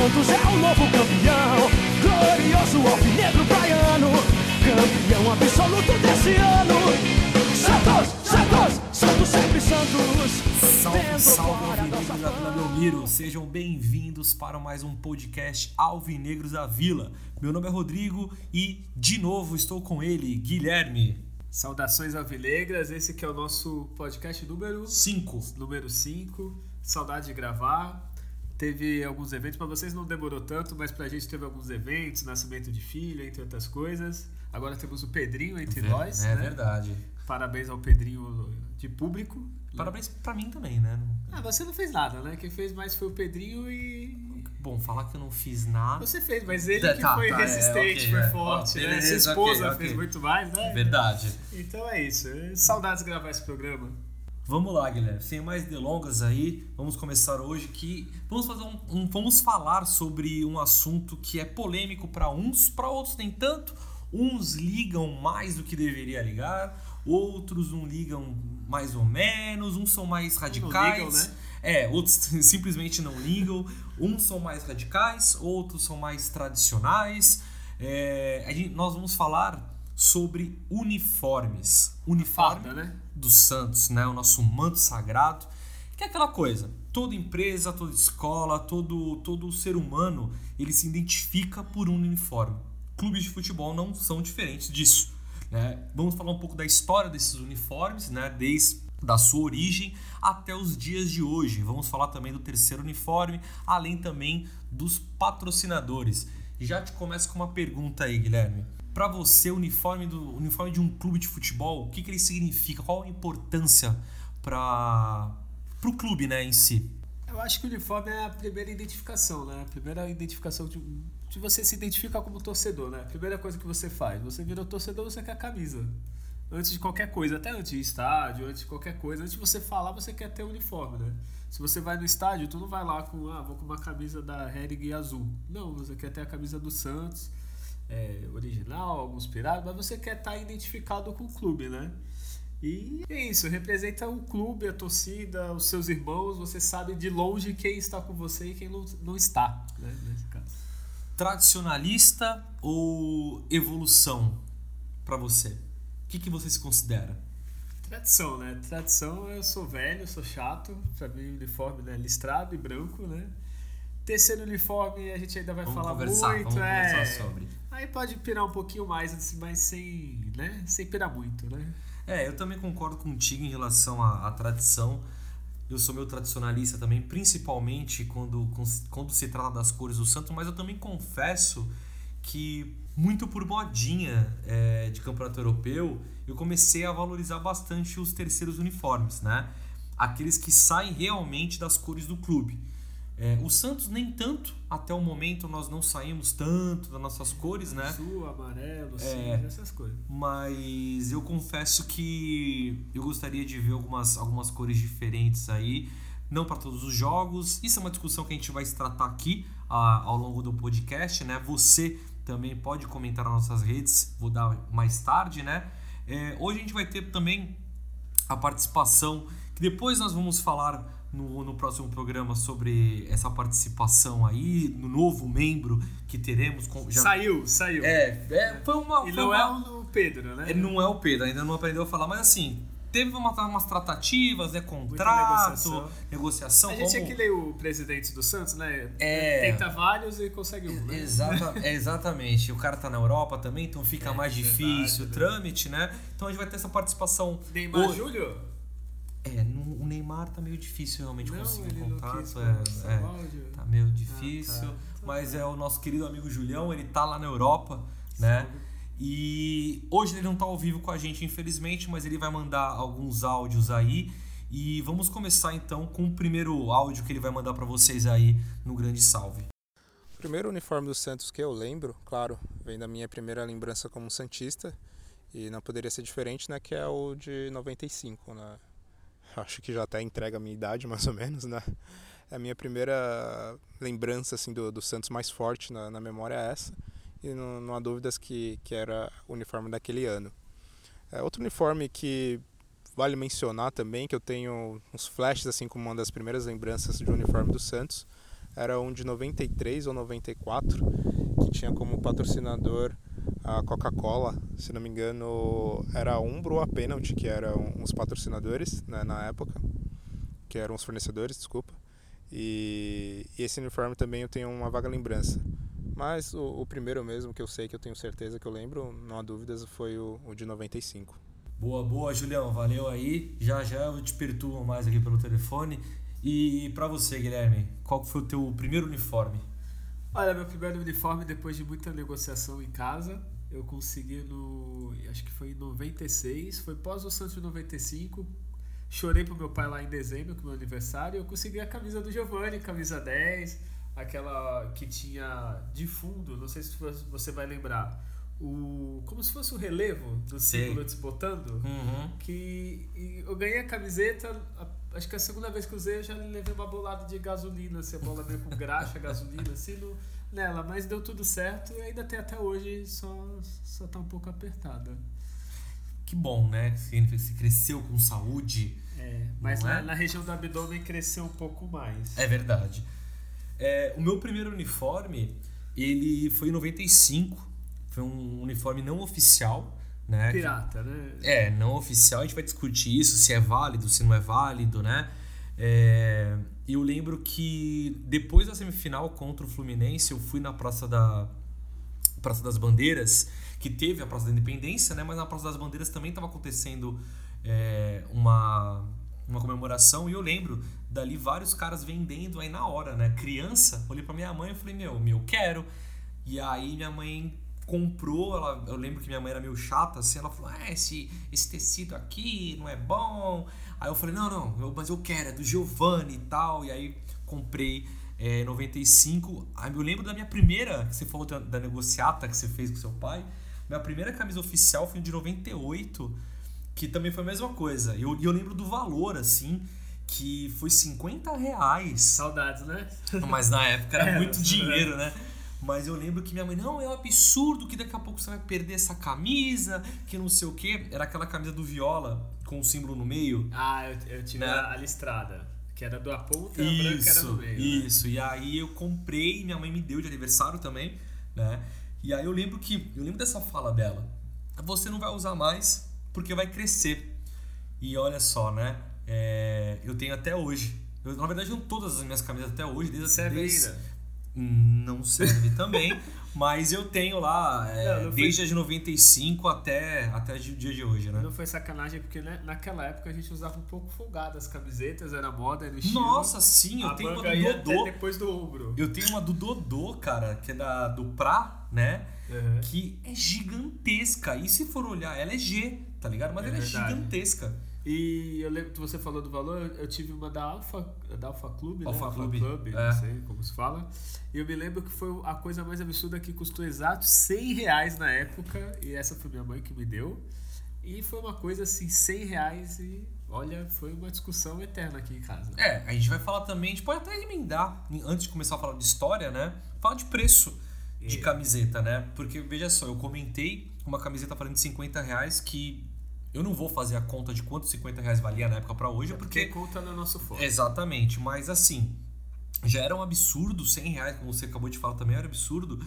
Santos é o novo campeão. Glorioso alvinegro praiano. Campeão absoluto desse ano. Santos, Santos, Santos sempre Santos. Salve, salve, Alvinegros da Vila Belmiro. Sejam bem-vindos para mais um podcast Alvinegros da Vila. Meu nome é Rodrigo e, de novo, estou com ele, Guilherme. Saudações alvinegras, esse que é o nosso podcast número 5. número 5. Saudade de gravar. Teve alguns eventos, para vocês não demorou tanto, mas pra gente teve alguns eventos, nascimento de filho, entre outras coisas. Agora temos o Pedrinho entre nós. É né? verdade. Parabéns ao Pedrinho de público. Parabéns pra mim também, né? Ah, você não fez nada, né? Quem fez mais foi o Pedrinho e. Bom, falar que eu não fiz nada. Você fez, mas ele Tá, que tá, foi tá, é, resistente, ok, foi é. forte, Ó, né? Sua esposa ok, ok. fez muito mais, né? Verdade. Então é isso. Saudades de gravar esse programa. Vamos lá, Guilherme. Sem mais delongas aí, vamos começar hoje que vamos fazer um, um- vamos falar sobre um assunto que é polêmico para uns, para outros nem tanto. Uns ligam mais do que deveria ligar, outros não ligam mais ou menos, uns são mais radicais. ligam, né? É, outros simplesmente não ligam. Uns são mais radicais, outros são mais tradicionais. É, gente- nós vamos falar sobre uniformes. Uniforme Farda, né? Do Santos, né? O nosso manto sagrado. Que é aquela coisa, toda empresa, toda escola, todo, todo ser humano, ele se identifica por um uniforme. Clubes de futebol não são diferentes disso. Né? Vamos falar um pouco da história desses uniformes, né? desde da sua origem até os dias de hoje. Vamos falar também do terceiro uniforme, além também dos patrocinadores. Já te começo com uma pergunta aí, Guilherme. Para você, o uniforme, do, uniforme de um clube de futebol, o que, que ele significa? Qual a importância para o clube né, em si? Eu acho que o uniforme é a primeira identificação, né? A primeira identificação de, de você se identificar como torcedor, né? A primeira coisa que você faz, você virou torcedor, você quer a camisa. Antes de qualquer coisa, até antes de estádio, antes de qualquer coisa, antes de você falar, você quer ter o uniforme, né? Se você vai no estádio, tu não vai lá com, ah, vou com uma camisa da Hering azul. Não, você quer ter a camisa do Santos, é, original, alguns piratas, mas você quer estar identificado com o clube, né? E é isso, representa o clube, a torcida, os seus irmãos, você sabe de longe quem está com você e quem não, não está, né? Nesse caso. Tradicionalista ou evolução para você? O que, que você se considera? Tradição, né? Tradição, eu sou velho, sou chato, pra mim uniforme, né? Listrado e branco, né? Terceiro uniforme a gente ainda vai Vamos falar muito, é. sobre. Aí pode pirar um pouquinho mais, assim, mas sem, né? Sem pirar muito, né? É, eu também concordo contigo em relação à, à tradição. Eu sou meu tradicionalista também, principalmente quando, quando se trata das cores do Santos, mas eu também confesso que, muito por modinha é, de campeonato europeu, eu comecei a valorizar bastante os terceiros uniformes, né? Aqueles que saem realmente das cores do clube. É, o Santos nem tanto, até o momento nós não saímos tanto das nossas cores, né? Azul, amarelo, É. cinza, essas coisas. Mas eu confesso que eu gostaria de ver algumas, algumas cores diferentes aí, não para todos os jogos. Isso é uma discussão que a gente vai se tratar aqui ah, ao longo do podcast, né? Você também pode comentar nas nossas redes, vou dar mais tarde, né? É, hoje a gente vai ter também a participação, que depois nós vamos falar no, no próximo programa sobre essa participação aí, no novo membro que teremos. com- já- Saiu, saiu. É, é, foi uma. E foi não uma- é o Pedro, né? é, Não é o Pedro, ainda não aprendeu a falar, mas assim, teve uma- umas tratativas, né? Contrato, negociação. negociação. A gente como- tinha que ler o presidente do Santos, né? É. Tenta vários e consegue um, né? Exata, é, exatamente. O cara tá na Europa também, então fica É, mais verdade, difícil o né? trâmite, né? Então a gente vai ter essa participação. Neymar hoje. Júlio? É, no- o Neymar tá meio difícil realmente Não, conseguir ele um não contato. quis é, é. Tá meio difícil. Ah, tá. Mas é o nosso querido amigo Julião, ele tá lá na Europa, né? E hoje ele não tá ao vivo com a gente, infelizmente, mas ele vai mandar alguns áudios aí. E vamos começar então com o primeiro áudio que ele vai mandar para vocês aí no Grande Salve. O primeiro uniforme do Santos que eu lembro, claro, vem da minha primeira lembrança como Santista. E não poderia ser diferente, né? Que é o de 95, né? Acho que já até entrega a minha idade, mais ou menos, né? É a minha primeira lembrança, assim, do, do Santos mais forte na, na memória é essa. E não, não há dúvidas que, que era o uniforme daquele ano. É, outro uniforme que vale mencionar também que eu tenho uns flashes assim como uma das primeiras lembranças de uniforme do Santos. Era um de 93 ou 94, que tinha como patrocinador a Coca-Cola, se não me engano, era a Umbro ou a Penalty, que eram os patrocinadores né, na época, que eram os fornecedores, desculpa. E, e, esse uniforme também eu tenho uma vaga lembrança. Mas o, o, primeiro mesmo que eu sei, que eu tenho certeza que eu lembro, não há dúvidas, foi o, o de 95. Boa, boa, Julião, valeu aí. Já já eu te perturbo mais aqui pelo telefone. E para você, Guilherme, qual foi o teu primeiro uniforme? Olha, meu primeiro uniforme, depois de muita negociação em casa, eu consegui no. Acho que foi em 96, foi pós o Santos de 95. Chorei pro meu pai lá em dezembro, com meu aniversário, e eu consegui a camisa do Giovanni, camisa 10, aquela que tinha de fundo, não sei se você vai lembrar, o como se fosse o relevo do símbolo desbotando, uhum. que eu ganhei a camiseta, acho que a segunda vez que usei eu já levei uma bolada de gasolina, assim, a bola meio com graxa, gasolina, assim, no, nela, mas deu tudo certo e ainda tem até hoje, só, só tá um pouco apertada. Que bom, né? Significa que você cresceu com saúde. É, mas na, é? na, região do abdômen cresceu um pouco mais. É verdade. É, o meu primeiro uniforme, ele foi em 95, foi um uniforme não oficial, né? Pirata, né? É, não oficial. A gente vai discutir isso, se é válido, se não é válido, né? É, eu lembro que depois da semifinal contra o Fluminense, eu fui na Praça da Praça das Bandeiras, que teve a Praça da Independência, né? Mas na Praça das Bandeiras também estava acontecendo é, uma uma comemoração e eu lembro dali vários caras vendendo aí na hora, né? Criança, olhei para minha mãe e falei: "Meu, meu, quero". E aí minha mãe comprou, ela, eu lembro que minha mãe era meio chata, assim, ela falou, ah, esse, esse tecido aqui não é bom. Aí eu falei, não, não, eu, mas eu quero, é do Giovanni e tal. E aí comprei é, 95. Aí eu lembro da minha primeira, que você falou da, da negociata que você fez com seu pai. Minha primeira camisa oficial foi de 98, que também foi a mesma coisa. E eu, eu lembro do valor, assim, que foi 50 reais. Saudades, né? Mas na época era é, muito dinheiro, né? Mas eu lembro que minha mãe, não, é um absurdo que daqui a pouco você vai perder essa camisa, que não sei o quê. Era aquela camisa do viola com o símbolo no meio. Ah, eu, eu tive né? a, listrada. Que era do aponta e a branca era no meio. Né? Isso, né? e aí eu comprei, minha mãe me deu de aniversário também, né? E aí eu lembro que, eu lembro dessa fala dela. Você não vai usar mais porque vai crescer. E olha só, né? É, eu tenho até hoje. Eu, na verdade, eu tenho todas as minhas camisas até hoje, desde, desde, não serve também. Mas eu tenho lá é, não, não desde foi... de 95 até, até o dia de hoje, né? Não foi sacanagem, porque né, naquela época a gente usava um pouco folgado as camisetas, era moda, era estilo. Nossa, sim, eu tenho uma do Dodô. depois do ombro. Eu tenho uma do Dodô, cara, que é da, do Pra, né? Uhum. Que é gigantesca. E se for olhar, ela é G, tá ligado? Mas é ela é verdade. gigantesca. E eu lembro que você falou do valor, eu tive uma da Alfa, da Alfa Clube, Alfa né? Clube, Club, é. não sei como se fala. E eu me lembro que foi a coisa mais absurda que custou exato 100 reais na época, e essa foi minha mãe que me deu. E foi uma coisa assim, 100 reais e olha, foi uma discussão eterna aqui em casa. É, a gente vai falar também, a gente pode até emendar, antes de começar a falar de história, né? Falar de preço de é. camiseta, né? Porque veja só, eu comentei uma camiseta falando de 50 reais que eu não vou fazer a conta de quanto 50 reais valia na época para hoje, é porque... porque conta no nosso fone. Exatamente, mas assim, já era um absurdo 100 reais, como você acabou de falar também, era absurdo.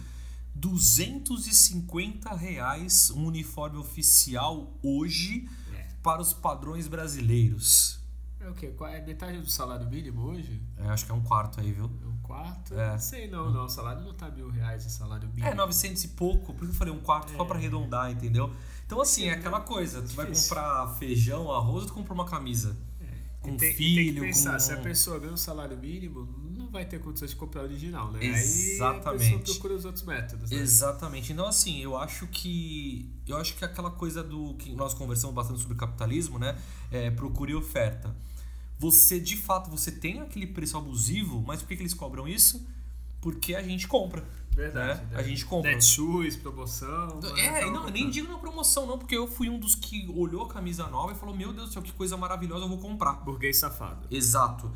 250 reais um uniforme oficial hoje é. para os padrões brasileiros. É o quê? É metade do salário mínimo hoje? É, acho que é um quarto aí, viu? É um quarto? É. Não sei não, não. O salário não tá mil reais o salário mínimo. É, 900 e pouco. Por que eu falei um quarto? É. Só para arredondar, entendeu? Então, assim, é aquela coisa. Tu vai comprar feijão, arroz, tu compra uma camisa. É. Com tem, filho, tem que pensar, com... se a pessoa ganha um salário mínimo, não vai ter condições de comprar original, né? Exatamente. Aí a pessoa procura os outros métodos. Né? Exatamente. Então, assim, eu acho que. Eu acho que aquela coisa do. que nós conversamos bastante sobre capitalismo, né? É, procure e oferta. Você, de fato, você tem aquele preço abusivo, mas por que, que eles cobram isso? Porque a gente compra. Verdade. Né? A gente compra. Netshoes, promoção. É, não, nem digo na promoção, não, porque eu fui um dos que olhou a camisa nova e falou: Meu Deus do céu, que coisa maravilhosa, eu vou comprar. Burguês safado. Exato.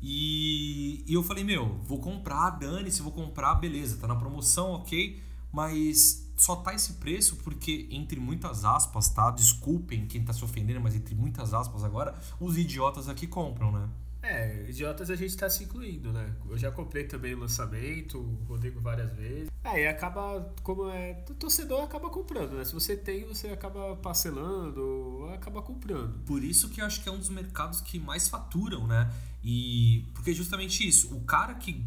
E, e eu falei: Meu, vou comprar, dane-se, vou comprar, beleza, tá na promoção, ok. Mas só tá esse preço porque, entre muitas aspas, tá? Desculpem quem tá se ofendendo, mas entre muitas aspas agora, os idiotas aqui compram, né? É, idiotas a gente tá se incluindo, né? Eu já comprei também o lançamento, o Rodrigo várias vezes. É, e acaba, como é. O torcedor acaba comprando, né? Se você tem, você acaba parcelando, acaba comprando. Por isso que eu acho que é um dos mercados que mais faturam, né? E. Porque justamente isso, o cara que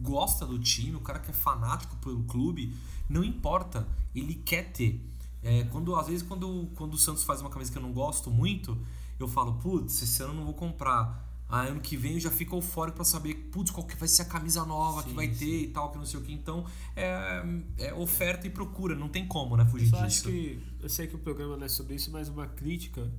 gosta do time, o cara que é fanático pelo clube, não importa, ele quer ter. É, quando, às vezes, quando, quando o Santos faz uma camisa que eu não gosto muito, eu falo, putz, esse ano eu não vou comprar. Ah, ano que vem eu já fico eufórico para saber, putz, qual que vai ser a camisa nova sim, que vai sim. ter e tal, que não sei o que. Então, é, é, oferta e procura, não tem como, né, fugir eu disso. Acho que, eu sei que o programa não é sobre isso, mas uma crítica.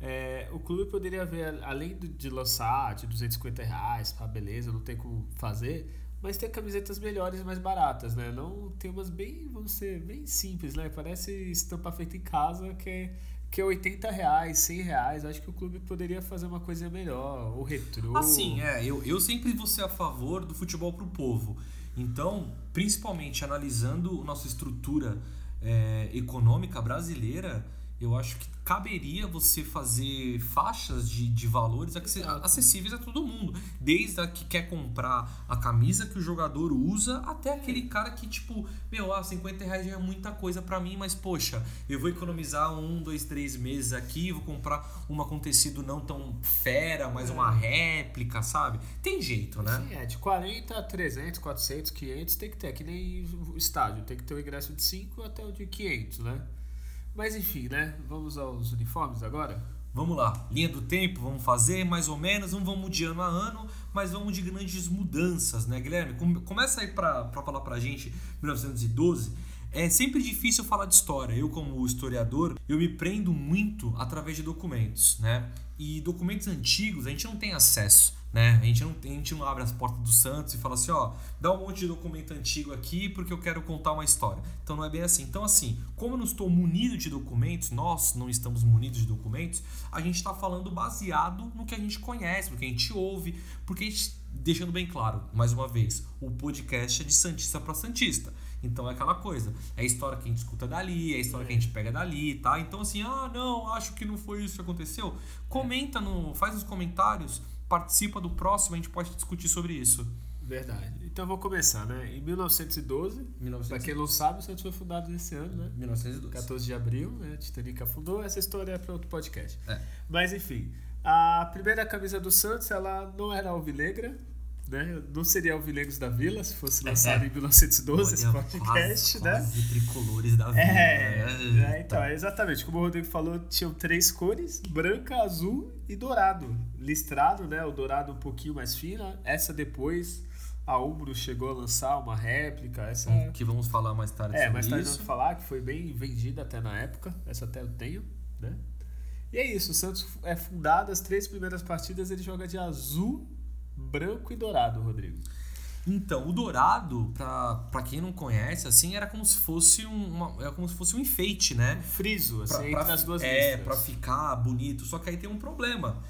É, o clube poderia ver, além de lançar de 250 reais, tá, beleza, não tem como fazer, mas tem camisetas melhores e mais baratas, né? Não tem umas bem, vamos ser, bem simples, né? Parece estampa feita em casa, que é que é 80 reais, 100 reais. Acho que o clube poderia fazer uma coisa melhor, o retrô. Assim, é, eu, eu sempre vou ser a favor do futebol para o povo. Então, principalmente analisando nossa estrutura é, econômica brasileira, eu acho que caberia você fazer faixas de, de valores acessíveis a todo mundo. Desde a que quer comprar a camisa que o jogador usa, até aquele cara que, tipo, meu, ah, 50 reais já é muita coisa para mim, mas poxa, eu vou economizar um, dois, três meses aqui, vou comprar uma com tecido não tão fera, mas é. uma réplica, sabe? Tem jeito, né? Sim, é, de 40 a 300, 400, 500 tem que ter, que nem o estádio, tem que ter o ingresso de 5 até o de 500, né? Mas enfim, né? Vamos aos uniformes agora? Vamos lá, linha do tempo, vamos fazer mais ou menos, não vamos de ano a ano, mas vamos de grandes mudanças, né, Guilherme? Começa aí para falar pra gente, 1912. É sempre difícil falar de história. Eu, como historiador, eu me prendo muito através de documentos, né? E documentos antigos a gente não tem acesso. Né? A, gente não, a gente não abre as portas do Santos e fala assim, ó, dá um monte de documento antigo aqui porque eu quero contar uma história. Então não é bem assim. Então, assim, como eu não estou munido de documentos, nós não estamos munidos de documentos, a gente está falando baseado no que a gente conhece, no que a gente ouve, porque a gente, deixando bem claro, mais uma vez, o podcast é de Santista para Santista. Então é aquela coisa, é a história que a gente escuta dali, é a história que a gente pega dali, tá? Então assim, ah, não, acho que não foi isso que aconteceu. Comenta no, faz nos comentários participa do próximo, a gente pode discutir sobre isso. Verdade. Então vou começar, né? Em 1912, 1912. para quem não sabe, o Santos foi fundado nesse ano, né? 1912. 14 de abril, né? Titanic fundou. Essa história é para outro podcast. É. Mas enfim, a primeira camisa do Santos, ela não era alvinegra, né? Não seria Alvinegros da Vila se fosse lançado é. em 1912 esse podcast, quase, né? Quase tricolores da Vila. É, é, então, é exatamente. Como o Rodrigo falou, tinham três cores: branca, azul e dourado. Listrado, né? O dourado um pouquinho mais fino. Essa depois. A Umbro chegou a lançar uma réplica. Essa... Que vamos falar mais tarde É, mais tarde isso. vamos falar, que foi bem vendida até na época. Essa até eu tenho, né? E é isso, o Santos é fundado, as três primeiras partidas ele joga de azul branco e dourado, Rodrigo. Então, o dourado, para quem não conhece, assim, era como se fosse um, uma, era como se fosse um enfeite, né? Um friso, assim, pra, entre as duas É, para ficar bonito. Só que aí tem um problema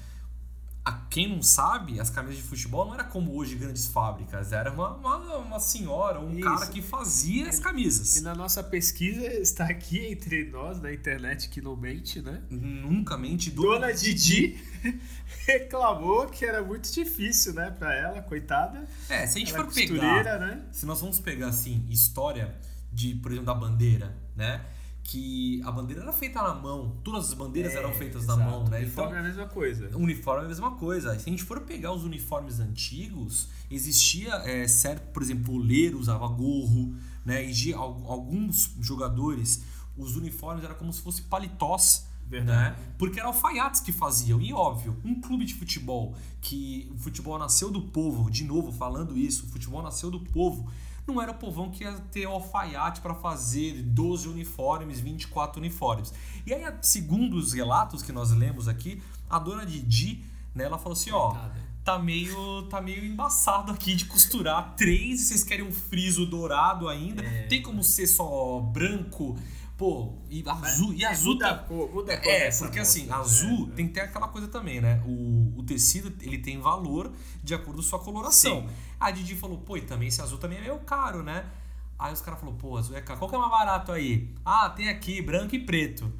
a quem não sabe, as camisas de futebol não era como hoje grandes fábricas, era uma, uma, uma senhora, um Isso. cara que fazia as camisas. E na nossa pesquisa está aqui entre nós, na internet que não mente, né? Nunca mente. Dona, Dona Didi reclamou que era muito difícil, né, para ela, coitada. É, se a gente ela for pegar, né? se nós vamos pegar assim história de, por exemplo, da bandeira, né? Que a bandeira era feita na mão, todas as bandeiras é, eram feitas exato. na mão, né? Uniforme então, é a mesma coisa. Uniforme é a mesma coisa. Se a gente for pegar os uniformes antigos, existia é, certo, por exemplo, o Leiro usava gorro, né? E alguns jogadores, os uniformes eram como se fosse paletós. Verdade. Né? Porque eram alfaiates que faziam. E óbvio, um clube de futebol que o futebol nasceu do povo, de novo falando isso, o futebol nasceu do povo não era o povão que ia ter alfaiate para fazer 12 uniformes, 24 uniformes. E aí, segundo os relatos que nós lemos aqui, a dona Didi, né, ela falou assim, ó, tá meio, tá meio embaçado aqui de costurar três, vocês querem um friso dourado ainda, é. tem como ser só branco Pô, e azul. E azul muda tá. Cor, muda a cor é, porque assim, azul é, tem que ter aquela coisa também, né? O, o tecido ele tem valor de acordo com sua coloração. Sim. A Didi falou, pô, e também esse azul também é meio caro, né? Aí os caras falaram, pô, Zueca, qual que é mais barato aí? Ah, tem aqui, branco e preto.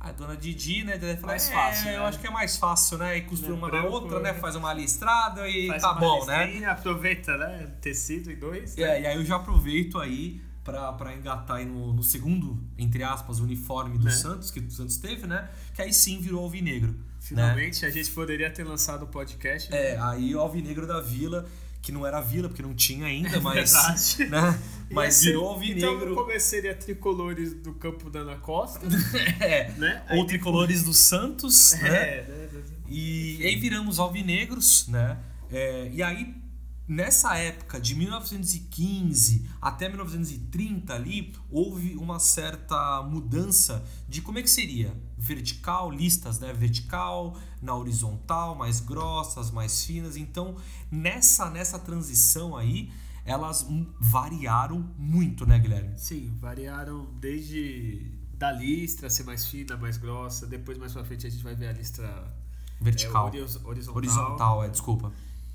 Aí a dona Didi, né, deve falar, Mais é, fácil, né? eu acho que é mais fácil, né? E costura Né, uma na branco, outra, né? né? Faz uma listrada e Faz tá uma bom, né? Aproveita, né? Tecido em dois. né? É, e aí eu já aproveito aí pra engatar aí no, no segundo, entre aspas, uniforme do Né? Santos, que o Santos teve, né? Que aí sim virou alvinegro. Né? Finalmente, a gente poderia ter lançado o podcast. É, aí o alvinegro da Vila, que não era Vila, porque não tinha ainda, mas. verdade. Né? Mas ser- virou Então, alvinegro. no começo seria tricolores do campo da Ana Costa, é. né? Ou tricolores do Santos, né? É, né? E aí viramos alvinegros, né? É, e aí, nessa época, de 1915 até 1930 ali, houve uma certa mudança de como é que seria? Vertical, listas, né? Vertical, na horizontal, mais grossas, mais finas. Então, nessa, nessa transição aí, elas variaram muito, né, Guilherme? Sim, variaram desde da listra ser mais fina, mais grossa. Depois, mais pra frente, a gente vai ver a listra Vertical. é, horiz- horizontal. Horizontal, é, desculpa.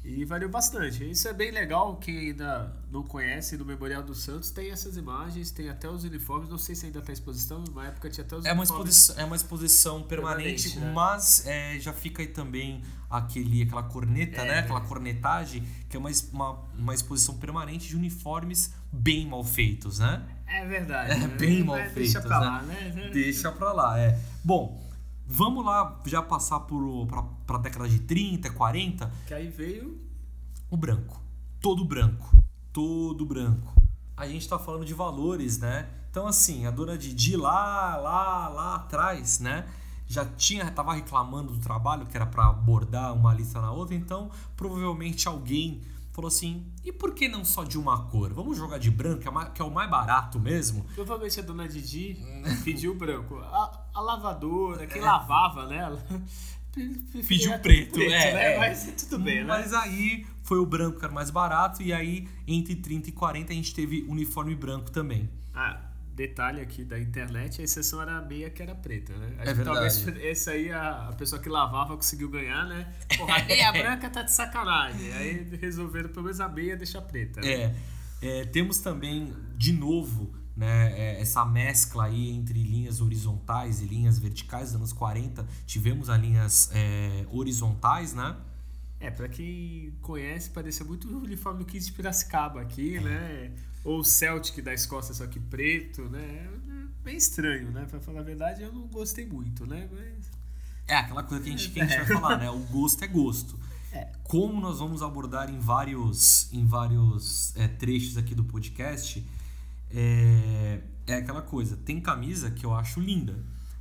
E variou bastante. Isso é bem legal. Quem ainda não conhece, no Memorial do Santos tem essas imagens, tem até os uniformes. Não sei se ainda está em exposição, na época tinha até os É uma uniformes. exposição, é uma exposição permanente, Permanente, né? mas é, já fica aí também aquele, aquela corneta, É, né? né? Aquela cornetagem, que é uma, uma, uma exposição permanente de uniformes bem mal feitos, né? É verdade. É né? bem mal feitos, Deixa pra né? lá, né? Deixa pra lá, é. Bom, vamos lá já passar por, pra, pra década de 30, 40, Que aí veio. o branco. Todo branco. Todo branco. A gente tá falando de valores, né? Então, assim, a dona Didi lá, lá, lá atrás, né? Já tinha, tava reclamando do trabalho, que era para abordar uma lista na outra, então provavelmente alguém falou assim: e por que não só de uma cor? Vamos jogar de branco, que é, é o mais barato mesmo? Provavelmente a dona Didi pediu branco. A, a lavadora, quem lavava, né? ela preferia Pediu preto, é, né? é. Mas tudo bem, né? Mas aí foi o branco que era mais barato, e aí entre 30 e 40 a gente teve uniforme branco também. Ah, detalhe aqui da internet, a exceção era a meia que era preta, né? Acho É verdade. talvez esse aí a, a pessoa que lavava conseguiu ganhar, né? Porra, a meia branca tá de sacanagem. Aí resolveram pelo menos a meia deixar preta. né? É, é, temos também, de novo, né, é, essa mescla aí entre linhas horizontais e linhas verticais. Nos anos 40 tivemos as linhas é, horizontais, né? É, pra quem conhece, parecia muito o uniforme do 15 de Piracicaba aqui, né? Ou o Celtic da Escócia, só que preto, né? É Bem estranho, né? Pra falar a verdade, eu não gostei muito, né? Mas... É aquela coisa que a gente, que a gente vai falar, né? O gosto é gosto. É. Como nós vamos abordar em vários, em vários é, trechos aqui do podcast, é, é aquela coisa. Tem camisa que eu acho linda.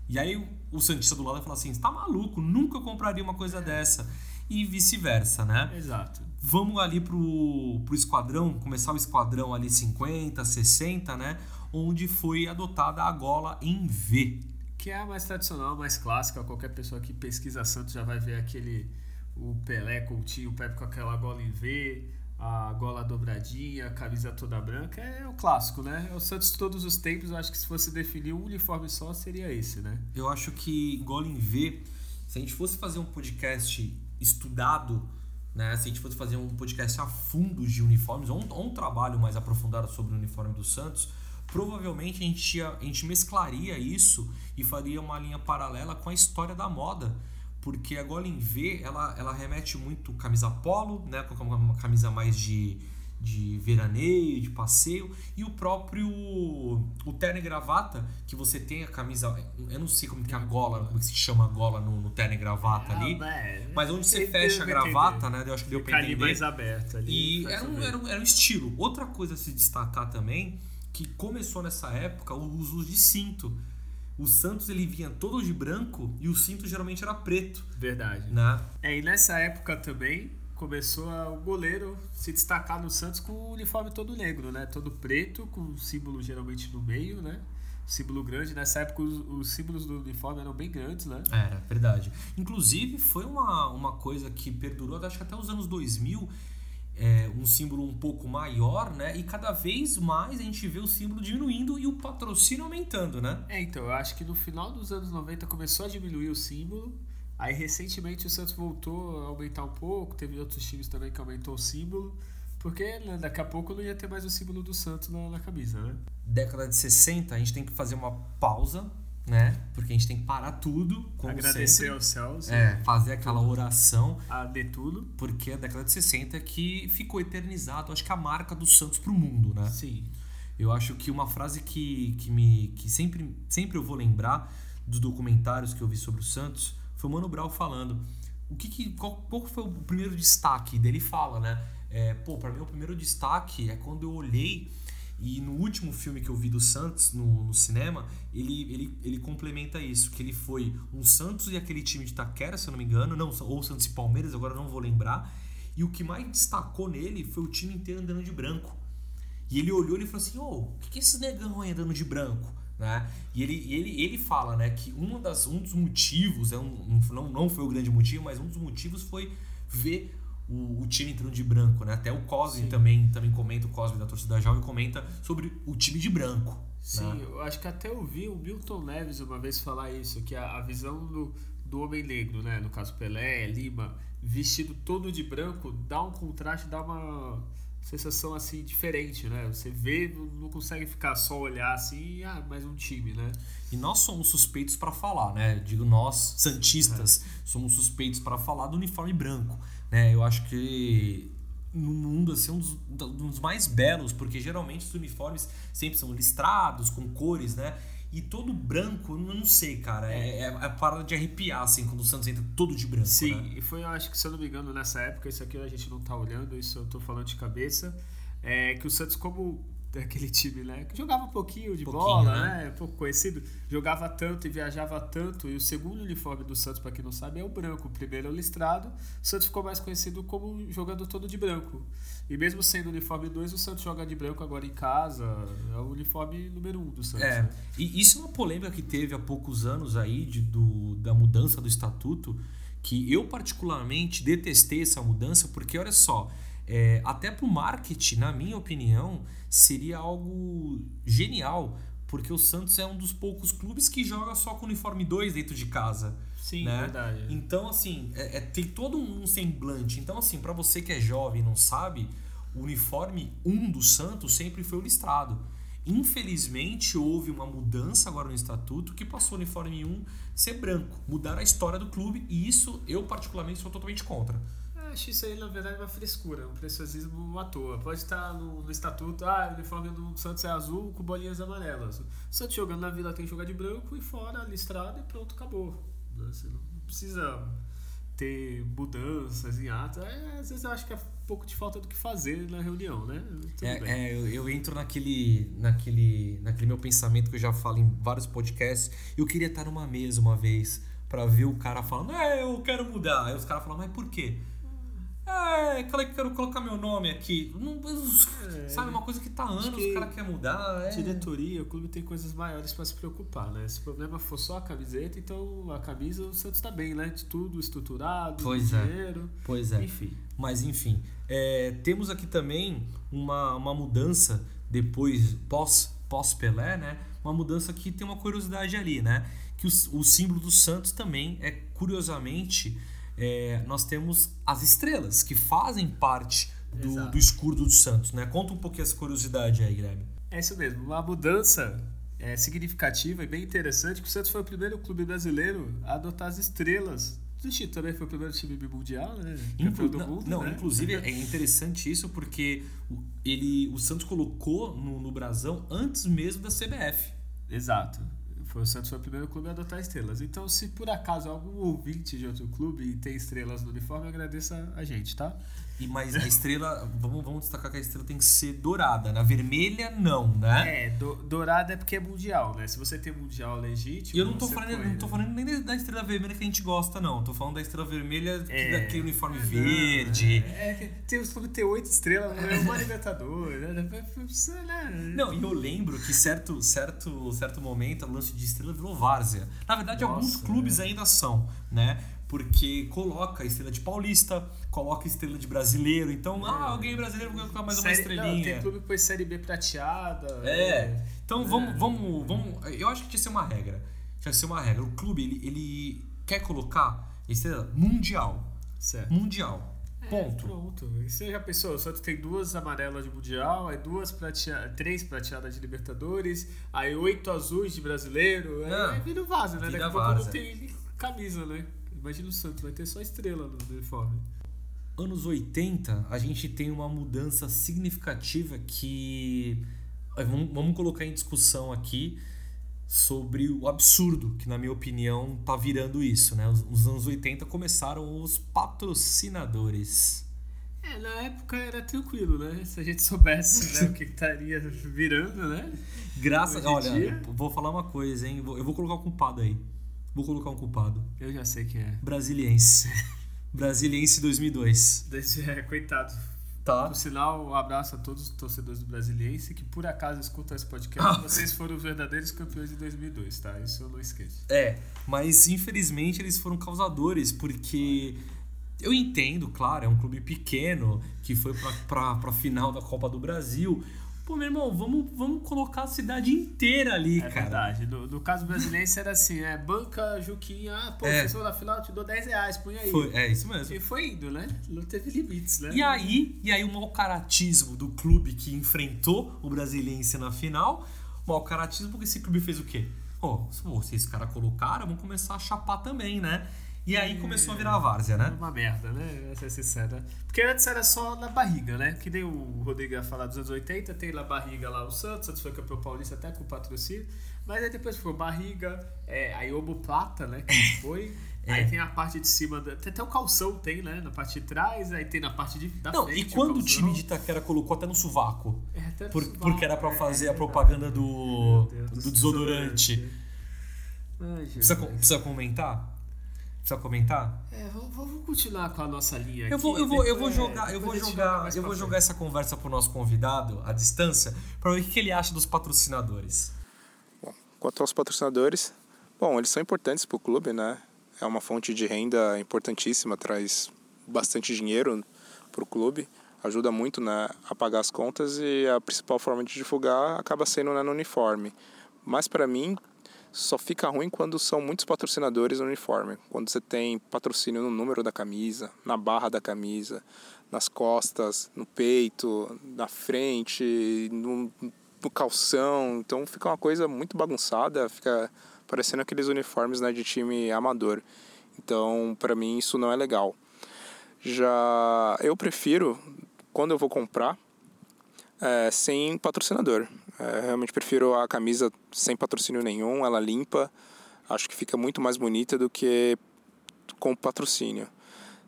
E aí o- Santista do lado vai falar assim: você tá maluco, nunca compraria uma coisa dessa. E vice-versa, né? Exato. Vamos ali pro, pro esquadrão, começar o esquadrão ali 50, 60, né? Onde foi adotada a gola em V. Que é a mais tradicional, a mais clássica. Qualquer pessoa que pesquisa Santos já vai ver aquele. O Pelé, Coutinho, o Pepe com aquela gola em V, a gola dobradinha, a camisa toda branca. É o clássico, né? É o Santos todos os tempos. Eu acho que se fosse definir um uniforme só, seria esse, né? Eu acho que gola em V, se a gente fosse fazer um podcast estudado, né? Se a gente fosse fazer um podcast a fundo de uniformes, ou um, ou um trabalho mais aprofundado sobre o uniforme do Santos, provavelmente a gente, ia, a gente mesclaria isso e faria uma linha paralela com a história da moda. Porque a gola em V, ela, ela remete muito camisa polo, né? Com uma camisa mais de, de veraneio, de passeio, e o próprio o terno e gravata, que você tem a camisa, eu não sei como que é a gola, como que se chama a gola no, no terno e gravata ali, é, mas onde você fecha a gravata, né? Eu acho que deu pra entender. mais aberto ali. E era um, era, um, era um estilo. Outra coisa a se destacar também, que começou nessa época o uso de cinto. O Santos ele vinha todo de branco e o cinto geralmente era preto, Verdade. né? É, e nessa época também começou a- o goleiro se destacar no Santos com o uniforme todo negro, né? Todo preto, com o símbolo geralmente no meio, né? Símbolo grande. Nessa época os, os símbolos do uniforme eram bem grandes, né? Era, verdade. Inclusive, foi uma, uma coisa que perdurou, acho que até os anos 2000, é, um símbolo um pouco maior, né? E cada vez mais a gente vê o símbolo diminuindo e o patrocínio aumentando, né? É, então, eu acho que no final dos anos 90 começou a diminuir o símbolo. Aí recentemente o Santos voltou a aumentar um pouco, teve outros times também que aumentou o símbolo, Porque né, daqui a pouco não ia ter mais o símbolo do Santos na, na camisa, né? Década de 60, a gente tem que fazer uma pausa, né? Porque a gente tem que parar tudo, como Agradecer sempre. aos céus, É, fazer aquela oração, a Netuno. porque é a década de 60 que ficou eternizado, acho que a marca do Santos pro mundo, né? Sim. Eu acho que uma frase que, que, me, que sempre, sempre eu vou lembrar dos documentários que eu vi sobre o Santos foi o Mano Brown falando. O que, que qual, qual foi o primeiro destaque dele fala, né? É, pô, para mim o primeiro destaque é quando eu olhei e no último filme que eu vi do Santos no, no cinema, ele, ele, ele complementa isso, que ele foi um Santos e aquele time de Taquera, se eu não me engano, não, ou Santos e Palmeiras, agora não vou lembrar. E o que mais destacou nele foi o time inteiro andando de branco. E ele olhou e falou assim: Ô, o que, que é esse negão aí andando de branco? Né? E ele, ele, ele fala né, que uma das, um dos motivos, é um, um- não, não foi o grande motivo, mas um dos motivos foi ver o, o time entrando de branco. Né? Até o Cosme também, também comenta, o Cosme da torcida jovem comenta sobre o time de branco. Sim, né? eu acho que até eu vi o Milton Neves uma vez falar isso, que a, a visão do, do homem negro, né? No caso Pelé, Lima, vestido todo de branco, dá um contraste, dá uma sensação assim diferente, né? Você vê, não- consegue ficar só olhar assim, ah, mais um time, né? E nós somos suspeitos para falar, né? Digo nós, santistas, somos suspeitos para falar do uniforme branco, né? Eu acho que no mundo assim é um dos, um dos mais belos, porque geralmente os uniformes sempre são listrados com cores, né? E todo branco, eu não sei, cara, é, é, é parada de arrepiar assim quando o Santos entra todo de branco, Sim, né? e foi, eu acho que se eu não me engano, nessa época, isso aqui a gente não tá olhando, isso eu tô falando de cabeça, é que o Santos, como aquele time, né, que jogava um pouquinho de Pouquinho, bola, né? né, pouco conhecido, jogava tanto e viajava tanto, e o segundo uniforme do Santos, pra quem não sabe, é o branco, o primeiro é o listrado, o Santos ficou mais conhecido como jogando todo de branco. E mesmo sendo uniforme 2, o Santos joga de branco agora em casa, é o uniforme número 1 um do Santos. É, né? e isso é uma polêmica que teve há poucos anos aí de, do, da mudança do estatuto, que eu particularmente detestei essa mudança, porque olha só, é, até pro marketing, na minha opinião, seria algo genial, porque o Santos é um dos poucos clubes que joga só com uniforme 2 dentro de casa. Sim, né? verdade. Então, assim, é- é- tem todo um semblante. Então, assim, para você que é jovem e não sabe, o uniforme 1 do Santos sempre foi o listrado. Infelizmente, houve uma mudança agora no estatuto que passou o uniforme 1 ser branco. Mudaram a história do clube e isso eu, particularmente, sou totalmente contra. Acho isso aí, na verdade, uma frescura, um preciosismo à toa. Pode estar no, no estatuto, ah, o uniforme do Santos é azul com bolinhas amarelas. O Santos jogando na vila tem que jogar de branco e fora, listrado e pronto, acabou. Você não precisa ter mudanças em atos. É, às vezes eu acho que é um pouco de falta do que fazer na reunião, né? É, é, eu, eu entro naquele, naquele, naquele meu pensamento que eu já falo em vários podcasts. Eu queria estar numa mesa uma vez pra ver o cara falando, é, eu quero mudar. Aí os caras falam, mas por quê? É, cara, eu quero colocar meu nome aqui. Não, É, sabe, uma coisa que tá anos, que o cara quer mudar. É. Diretoria, o clube tem coisas maiores para se preocupar, né? Se o problema for só a camiseta, então a camisa o Santos tá bem, né? De tudo estruturado, Pois é. dinheiro. Pois é. Enfim. Mas enfim, é, temos aqui também uma, uma mudança depois, pós, pós Pelé, né? Uma mudança que tem uma curiosidade ali, né? Que o, o símbolo do Santos também é, curiosamente, é, nós temos as estrelas, que fazem parte do, do escudo do Santos, né? Conta um pouquinho essa curiosidade aí, Guilherme. É isso mesmo, uma mudança é, significativa e bem interessante, que o Santos foi o primeiro clube brasileiro a adotar as estrelas. O Chito também foi o primeiro time mundial, né? Inclu- do não, mundo, não, né? inclusive é interessante isso porque o- ele, o Santos colocou no, no brasão antes mesmo da CBF. Exato. Foi, o Santos foi o primeiro clube a adotar estrelas. Então, se por acaso algum ouvinte de outro clube tem estrelas no uniforme, agradeça a gente, tá? E mas a estrela, vamos, vamos destacar que a estrela tem que ser dourada, na vermelha não, né? É, do, dourado é porque é mundial, né? Se você tem mundial legítimo. E eu não tô falando, não tô né? falando nem da estrela vermelha que a gente gosta, não. Tô falando da estrela vermelha que É. daquele uniforme Não, verde. É, é tem os clubes ter oito estrelas, é uma Libertadores, né? Né? Não, e eu lembro que certo, certo, certo momento o lance de estrela virou várzea. Na verdade, Nossa, alguns clubes ainda são, né? Porque coloca a estrela de paulista, coloca estrela de brasileiro. Então, ah, alguém brasileiro vai colocar mais uma Série- Não, estrelinha. tem clube que põe Série B prateada. É. Então É. vamos, vamos, vamos. Eu acho que tinha que ser uma regra. Tinha que ser uma regra. O clube ele, ele quer colocar estrela mundial. Certo. Mundial. Ponto. Pronto. E você já pensou? O Santos tem duas amarelas de Mundial, aí duas pratea... três prateadas de Libertadores, aí oito azuis de brasileiro. Aí, Não. aí vira o vaso, né? Daqui a pouco não tem camisa, né? Imagina o Santos, vai ter só estrela no uniforme. Anos 80, a gente tem uma mudança significativa que eh, vamos, colocar em discussão aqui sobre o absurdo que na minha opinião tá virando isso, né? Os, os anos 80 começaram os patrocinadores. É, na época era tranquilo, né? Se a gente soubesse né, o que estaria virando, né? Graças, olha, dia- vou falar uma coisa, hein? Eu vou colocar um culpado aí. Vou colocar um culpado. Eu já sei quem é. Brasiliense. Brasiliense 2002. Desse, é, coitado. Tá? Por sinal, um abraço a todos os torcedores do Brasiliense que por acaso escutam esse podcast. Vocês foram os verdadeiros campeões de 2002, tá? Isso eu não esqueço. É, mas infelizmente eles foram causadores, porque eu entendo, claro, é um clube pequeno que foi pra, pra, pra final da Copa do Brasil. Pô, meu irmão, vamos, vamos colocar a cidade inteira ali, É cara. verdade. No, no caso brasileiro era assim, é banca, Juquinha, ah, pô, É. foram na final, te dou 10 reais, põe aí. Foi, é isso mesmo. E foi indo, né? Não teve limites, né? E aí, e aí o mau caratismo do clube que enfrentou o Brasiliense na final, mau caratismo porque esse clube fez o quê? Pô, se vocês caras colocaram, vamos começar a chapar também, né? E aí começou a virar a várzea, É né? uma merda, né? Pra ser sincero. Porque antes era só na barriga, né? Que nem o Rodrigo ia falar dos anos 80, tem na barriga lá o Santos, Santos foi campeão paulista até com patrocínio. Mas aí depois foi barriga, é, aí Plata, né? Que foi. É. Aí tem a parte de cima, da, até o calção, tem, né? Na parte de trás, aí tem na parte de, da Não, frente. e quando o calção. time de Itaquera colocou até no sovaco? É, até no Por- sovaco, porque era pra é, fazer é a propaganda do, do desodorante. Ai, Precisa, precisa comentar? Precisa comentar? É, vamos, vamos continuar com a nossa linha Eu vou, aqui, eu vou, eu vou depois- jogar, é, eu vou jogar, eu vou frente. jogar essa conversa pro nosso convidado à distância para ver o que que ele acha dos patrocinadores. Bom, quanto aos patrocinadores, bom, eles são importantes para o clube, né? É uma fonte de renda importantíssima, traz bastante dinheiro para o clube, ajuda muito né, a pagar as contas e a principal forma de divulgar acaba sendo né, no uniforme. Mas para mim só fica ruim quando são muitos patrocinadores no uniforme. Quando você tem patrocínio no número da camisa, na barra da camisa, nas costas, no peito, na frente, no, no calção. Então fica uma coisa muito bagunçada, fica parecendo aqueles uniformes né, de time amador. Então, para mim, isso não é legal. Já eu prefiro, quando eu vou comprar, é, sem patrocinador. É, realmente prefiro a camisa sem patrocínio nenhum, ela limpa. Acho que fica muito mais bonita do que com patrocínio.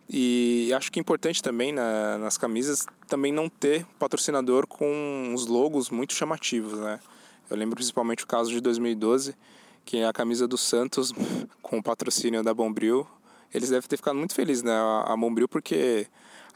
E acho que é importante também na, nas camisas também não ter patrocinador com uns logos muito chamativos, né? Eu lembro principalmente o caso de 2012, que a camisa do Santos com o patrocínio da Bombril, eles devem ter ficado muito felizes, né? A Bombril porque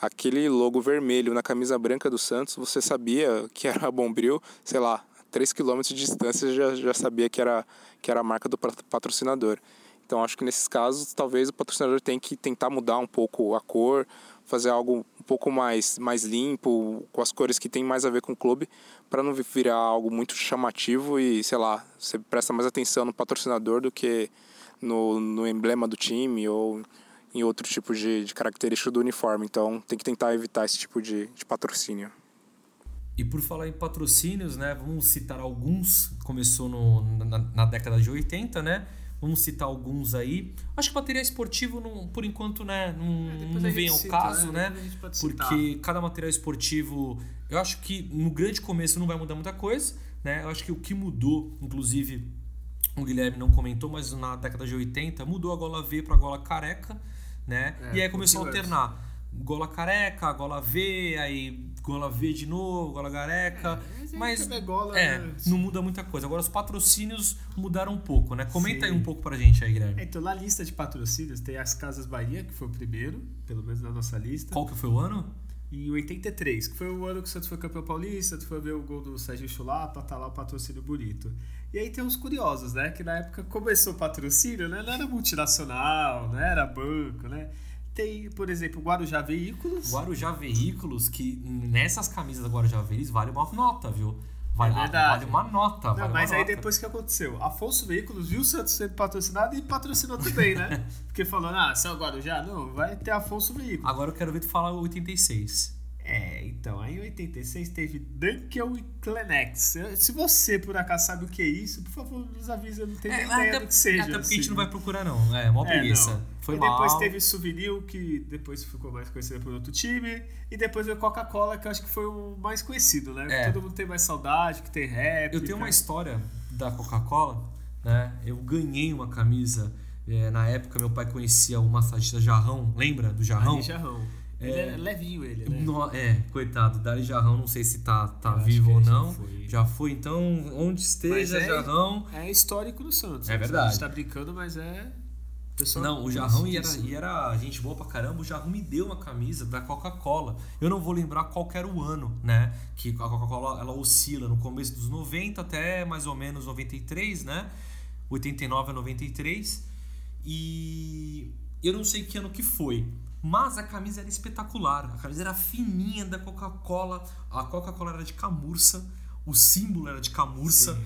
aquele logo vermelho na camisa branca do Santos, você sabia que era a Bombril, sei lá, 3 km de distância já, já sabia que era, que era a marca do pat- patrocinador. Então acho que nesses casos talvez o patrocinador tenha que tentar mudar um pouco a cor, fazer algo um pouco mais, mais limpo, com as cores que tem mais a ver com o clube, para não virar algo muito chamativo e, sei lá, você presta mais atenção no patrocinador do que no, no emblema do time ou em outro tipo de, de característica do uniforme. Então tem que tentar evitar esse tipo de, de patrocínio. E por falar em patrocínios, né? Vamos citar alguns. Começou no, na, na década de 80, né? Vamos citar alguns aí. Acho que material esportivo, não, por enquanto, né? Não, É, depois não a vem ao cita, caso, né? né? A citar. Porque cada material esportivo, eu acho que no grande começo não vai mudar muita coisa, né? Eu acho que o que mudou, inclusive, o Guilherme não comentou, mas na década de 80 mudou a gola V para gola careca, né? É, e aí começou a alternar. Gola careca, gola V, aí gola V de novo, gola careca. mas aí mas também gola, é, né? não muda muita coisa. Agora os patrocínios mudaram um pouco, né? Comenta aí Sim. um pouco pra gente aí, Guilherme. Então, na lista de patrocínios tem as Casas Bahia, que foi o primeiro, pelo menos na nossa lista. Qual que foi o ano? E 83, que foi o ano que o Santos foi campeão paulista, tu foi ver o gol do Sérgio Chulapa, tá lá o patrocínio bonito. E aí tem uns curiosos, né? Que na época começou o patrocínio, né? Não era multinacional, não era banco, né? Tem, por exemplo, Guarujá Veículos. Guarujá Veículos, que nessas camisas da Guarujá Veículos vale uma nota, viu? Vale, É verdade. vale uma nota. Não, vale mas uma aí nota. depois que aconteceu? Afonso Veículos viu o Santos sendo patrocinado e patrocinou também, né? Porque falou, ah, São Guarujá? Não, vai ter Afonso Veículos. Agora eu quero ver tu falar 86. É, então, aí em 86 teve Dunkel e Klenex. Eu- Se você, por acaso, sabe o que é isso, por favor, nos avisa, eu não tenho nem ideia até, do que seja. até porque a gente assim. não vai procurar, não. É, mó É, preguiça. não. Foi e mal. depois teve Souvenir, que depois ficou mais conhecida por outro time. E depois veio Coca-Cola, que eu acho que foi o mais conhecido, né? É. Todo mundo tem mais saudade, que tem rap. Eu tenho uma história da Coca-Cola, né? Eu ganhei uma camisa. é, na época, meu pai conhecia o massagista Jarrão. Lembra do Jarrão? Aí, Jarrão. Ele é levinho, ele, né? No- é, coitado, Dali Jarrão, não sei se tá, tá Eu vivo ou ele já não. foi. Já foi, então, onde esteja é- Jarrão. É histórico no Santos. É verdade. A gente tá brincando, mas é. Pessoal Não, o Jarrão e era, e era gente boa pra caramba. O Jarrão me deu uma camisa da Coca-Cola. Eu não vou lembrar qual que era o ano, né? Que a Coca-Cola ela oscila no começo dos 90 até mais ou menos 93, né? 89 a 93. E eu não sei que ano que foi. Mas a camisa era espetacular. A camisa era fininha da Coca-Cola. A Coca-Cola era de camurça. O símbolo era de camurça. Sim.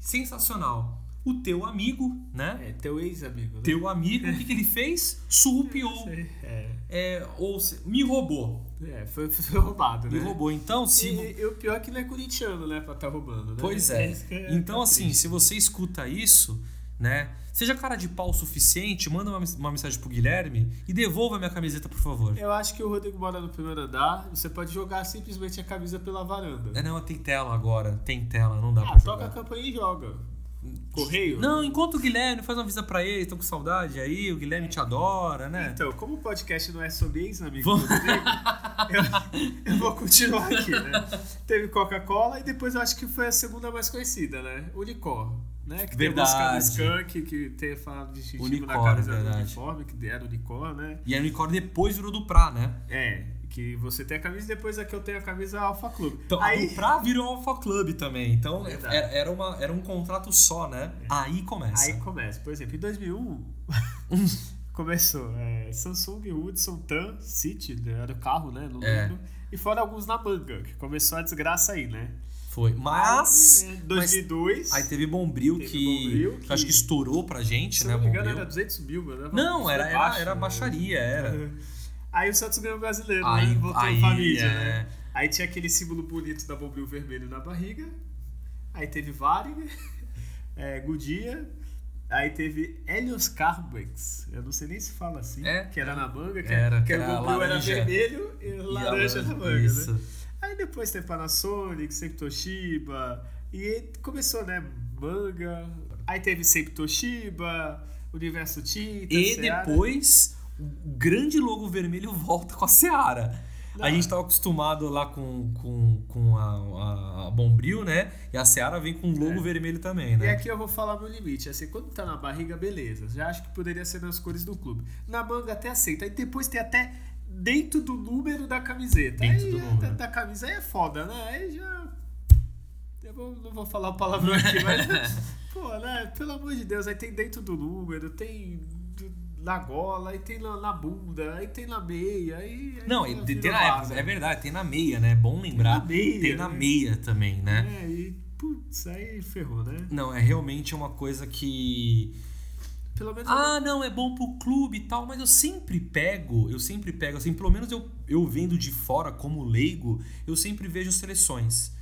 Sensacional. O teu amigo, né? É, teu ex-amigo. Né? Teu amigo, o que, que ele fez? Surrupiou. É, É, ou se- me roubou. é foi, foi roubado, Me né? roubou. Então, se. E, e o pior é que não é corintiano, né? Pra tá roubando, né? Pois é. é Então, assim, se você escuta isso, né? Seja cara de pau o suficiente, manda uma, uma mensagem pro Guilherme e devolva minha camiseta, por favor. Eu acho que o Rodrigo mora no primeiro andar. Você pode jogar simplesmente a camisa pela varanda. É, não, tem tela agora. Tem tela, não dá ah, pra toca a jogar. campanha e joga. Correio? Não, encontra o Guilherme, faz uma visa pra ele, tô com saudade aí, o Guilherme te adora, né? Então, como o podcast não é sobre ex-amigo Vamos- eu, eu vou continuar aqui, né? Teve Coca-Cola e depois eu acho que foi a segunda mais conhecida, né? Unicor. Né? Que Verdade. tem a música do que tem falado de xixi na camisa do uniforme, que era Unicor, né? E a unicórnio depois virou do Pra, né? É, que você tem a camisa e depois aqui eu tenho a camisa Alpha Club. Então, Aí, a Pra virou Alpha Club também. Então, Verdade. era, era, uma, era um contrato só, né? Aí começa. aí começa. Por exemplo, em 2001 começou é, Samsung, Hudson, Tan, City, né, era o carro, né? Não É. lembro. E fora alguns na manga, que começou a desgraça aí, né? Foi. Mas. Aí, né, mas 2002. aí teve Bombril Teve que, Bombril que acho que que- estourou pra gente, se né? não me engano, era 200 mil. Não, era, era, baixo, era né? baixaria, era. Aí o Santos ganhou o brasileiro, Aí- né? Voltou aí, pra mídia, é. né? Aí tinha aquele símbolo bonito da Bombril vermelho na barriga. Aí teve Varig, é, Goodyear. Aí teve Helios Carbex. Eu não sei nem se fala assim. É, que era é. na manga. Que Era, que que o era Bombril era laranja. vermelho e E laranja na manga, isso. né? Aí depois teve Panasonic, sempre Toshiba. E começou, né? Manga. Aí teve sempre Toshiba, Universo Tinta, E depois, o grande logo vermelho volta com a Seara. A Não. gente tava acostumado lá com, com, com a, a, a Bombril, né? E a Seara vem com o logo É. vermelho também, E né? aqui eu vou falar meu limite. Assim, quando tá na barriga, beleza. Já acho que poderia ser nas cores do clube. Na manga até aceita. Aí depois tem até dentro do número da camiseta. Dentro aí do número. Da, da camisa aí é foda, né? Aí já. Eu vou- não vou falar o palavrão aqui, mas. pô, né? Pelo amor de Deus, aí tem dentro do número, tem na gola, aí tem na, na bunda, aí tem na meia, aí. Não, tem vira na vaza. é verdade, tem na meia, né? É bom lembrar. na meia, Tem na né? meia também, né? É, e putz, aí ferrou, né? Não, é realmente uma coisa que. Pelo menos. Ah, não, é bom pro clube e tal, mas eu sempre pego, eu sempre pego, assim, pelo menos eu, eu vendo de fora como leigo, eu sempre vejo seleções.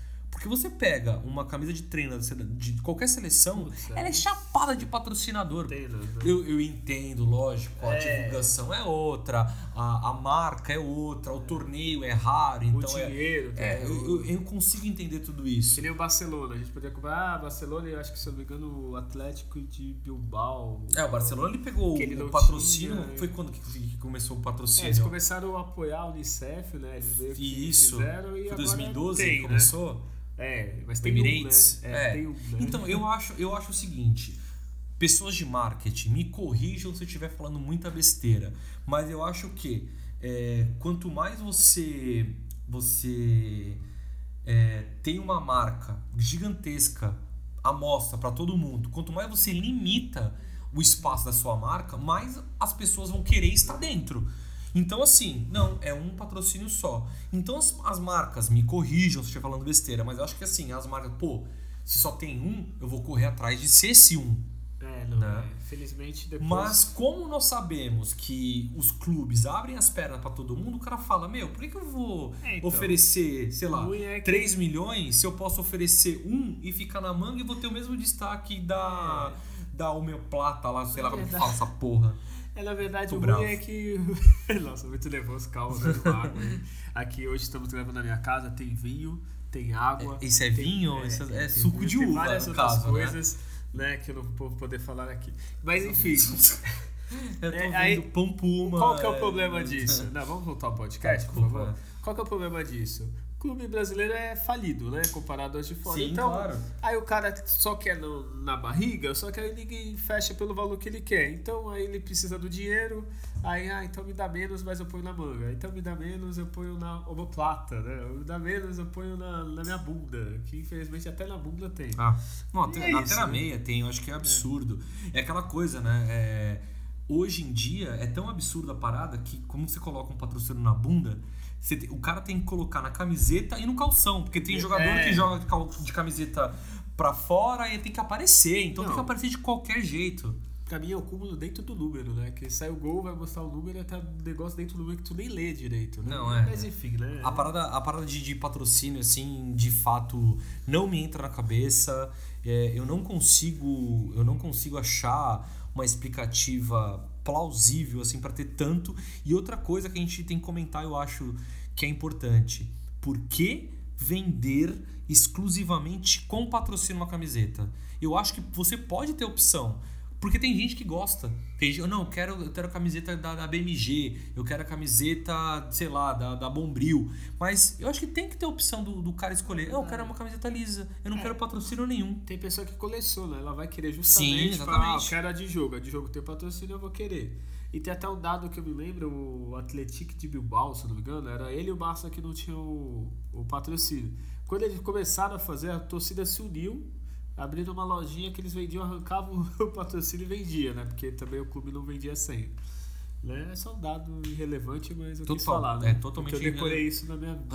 Porque você pega uma camisa de treino de qualquer seleção, Putz, ela é. é chapada de patrocinador. Né? Eu, eu entendo, lógico, a É. divulgação é outra, a, a marca é outra, o torneio é raro, O então é. dinheiro, é, é, eu, eu- eu consigo entender tudo isso. Que nem o Barcelona. A gente podia comprar, ah, Barcelona eu acho que, se eu não me engano, o Atlético de Bilbao. É, o Barcelona ele pegou Que ele o patrocínio. tinha, Foi quando que, que começou o É, patrocínio? eles começaram a apoiar a Unicef, né? Eles meio que Isso. fizeram e Foi agora 2012 tem, que né? É, mas tem Emirates? um, né? É, tem um, né? Então, eu acho, eu acho o seguinte. Pessoas de marketing, me corrijam se eu estiver falando muita besteira. Mas eu acho que é, quanto mais você, você é, tem uma marca gigantesca à mostra para todo mundo, quanto mais você limita o espaço da sua marca, mais as pessoas vão querer estar dentro. Então, assim, não, é um patrocínio só. Então, as, as marcas me corrijam se eu estiver falando besteira, mas eu acho que assim, as marcas, pô, se só tem um, eu vou correr atrás de ser esse um. É, não, Né? é. Felizmente depois. Mas como nós sabemos que os clubes abrem as pernas pra todo mundo, o cara fala, meu, por que, que eu vou É, então. oferecer, sei lá, é que- 3 milhões se eu posso oferecer um e ficar na manga e vou ter o mesmo destaque da, da homeoplata lá, sei lá como que É. fala essa porra. É, na verdade, Tô o bravo. ruim é que. Nossa, muito nervoso, calma, dando água. aí. Aqui hoje estamos gravando na minha casa, tem vinho, tem água. É, isso é tem- vinho? Isso é- tem- é tem suco vinho, de tem uva, várias no outras caso, né? coisas, né? que eu não vou poder falar aqui. Mas enfim, Eu tô É, vendo aí, pão puma. qual que é o problema disso? Não, vamos voltar ao podcast, por Desculpa, favor. é. Qual que é o problema disso? Clube brasileiro é falido, né? Comparado aos de fora. Sim, então, claro. aí o cara só quer no- na barriga, só que aí ninguém fecha pelo valor que ele quer. Então aí ele precisa do dinheiro, aí, ah, então me dá menos, mas eu ponho na manga. Então me dá menos, eu ponho na omoplata, né? Me dá menos, eu ponho na, na minha bunda, que infelizmente até na bunda tem. Ah, não, até, é até na meia tem, eu acho que é absurdo. É, aquela coisa, né? é, hoje em dia é tão absurdo a parada que, como você coloca um patrocínio na bunda, tem- o cara tem que colocar na camiseta e no calção. Porque tem jogador É. que joga de, camiseta pra fora e tem que aparecer. Então tem Não. que aparecer de qualquer jeito. Pra mim é o cúmulo dentro do número, né? Que sai o gol, vai mostrar o número e tá um negócio dentro do número que tu nem lê direito, né? Não, é. Mas enfim, né? A parada, a parada de, de patrocínio, assim, de fato, não me entra na cabeça. É, eu não consigo. Eu não consigo achar uma explicativa plausível, assim, para ter tanto. E outra coisa que a gente tem que comentar, eu acho que é importante. Por que vender exclusivamente com patrocínio uma camiseta? Eu acho que você pode ter opção. Porque tem gente que gosta. Tem gente, não, eu quero, eu quero a camiseta da, da BMG, eu quero a camiseta, sei lá, da, da Bombril. Mas eu acho que tem que ter a opção do, do cara escolher. Eu quero uma camiseta lisa, eu não É. quero patrocínio nenhum. Tem pessoa que coleciona, ela vai querer justamente Sim, falar, ah, eu exatamente. quero a de jogo, a de jogo tem patrocínio, eu vou querer. E tem até um dado que eu me lembro, o Atlético de Bilbao, se eu não me engano, era ele e o Barça que não tinham o, o patrocínio. Quando eles começaram a fazer, a torcida se uniu, abrindo uma lojinha que eles vendiam, arrancavam o patrocínio e vendia, né? Porque também o clube não vendia sem. Né? É só um dado irrelevante, mas eu quis Total, falar, né? é totalmente Porque eu decorei irrele- isso na minha mente.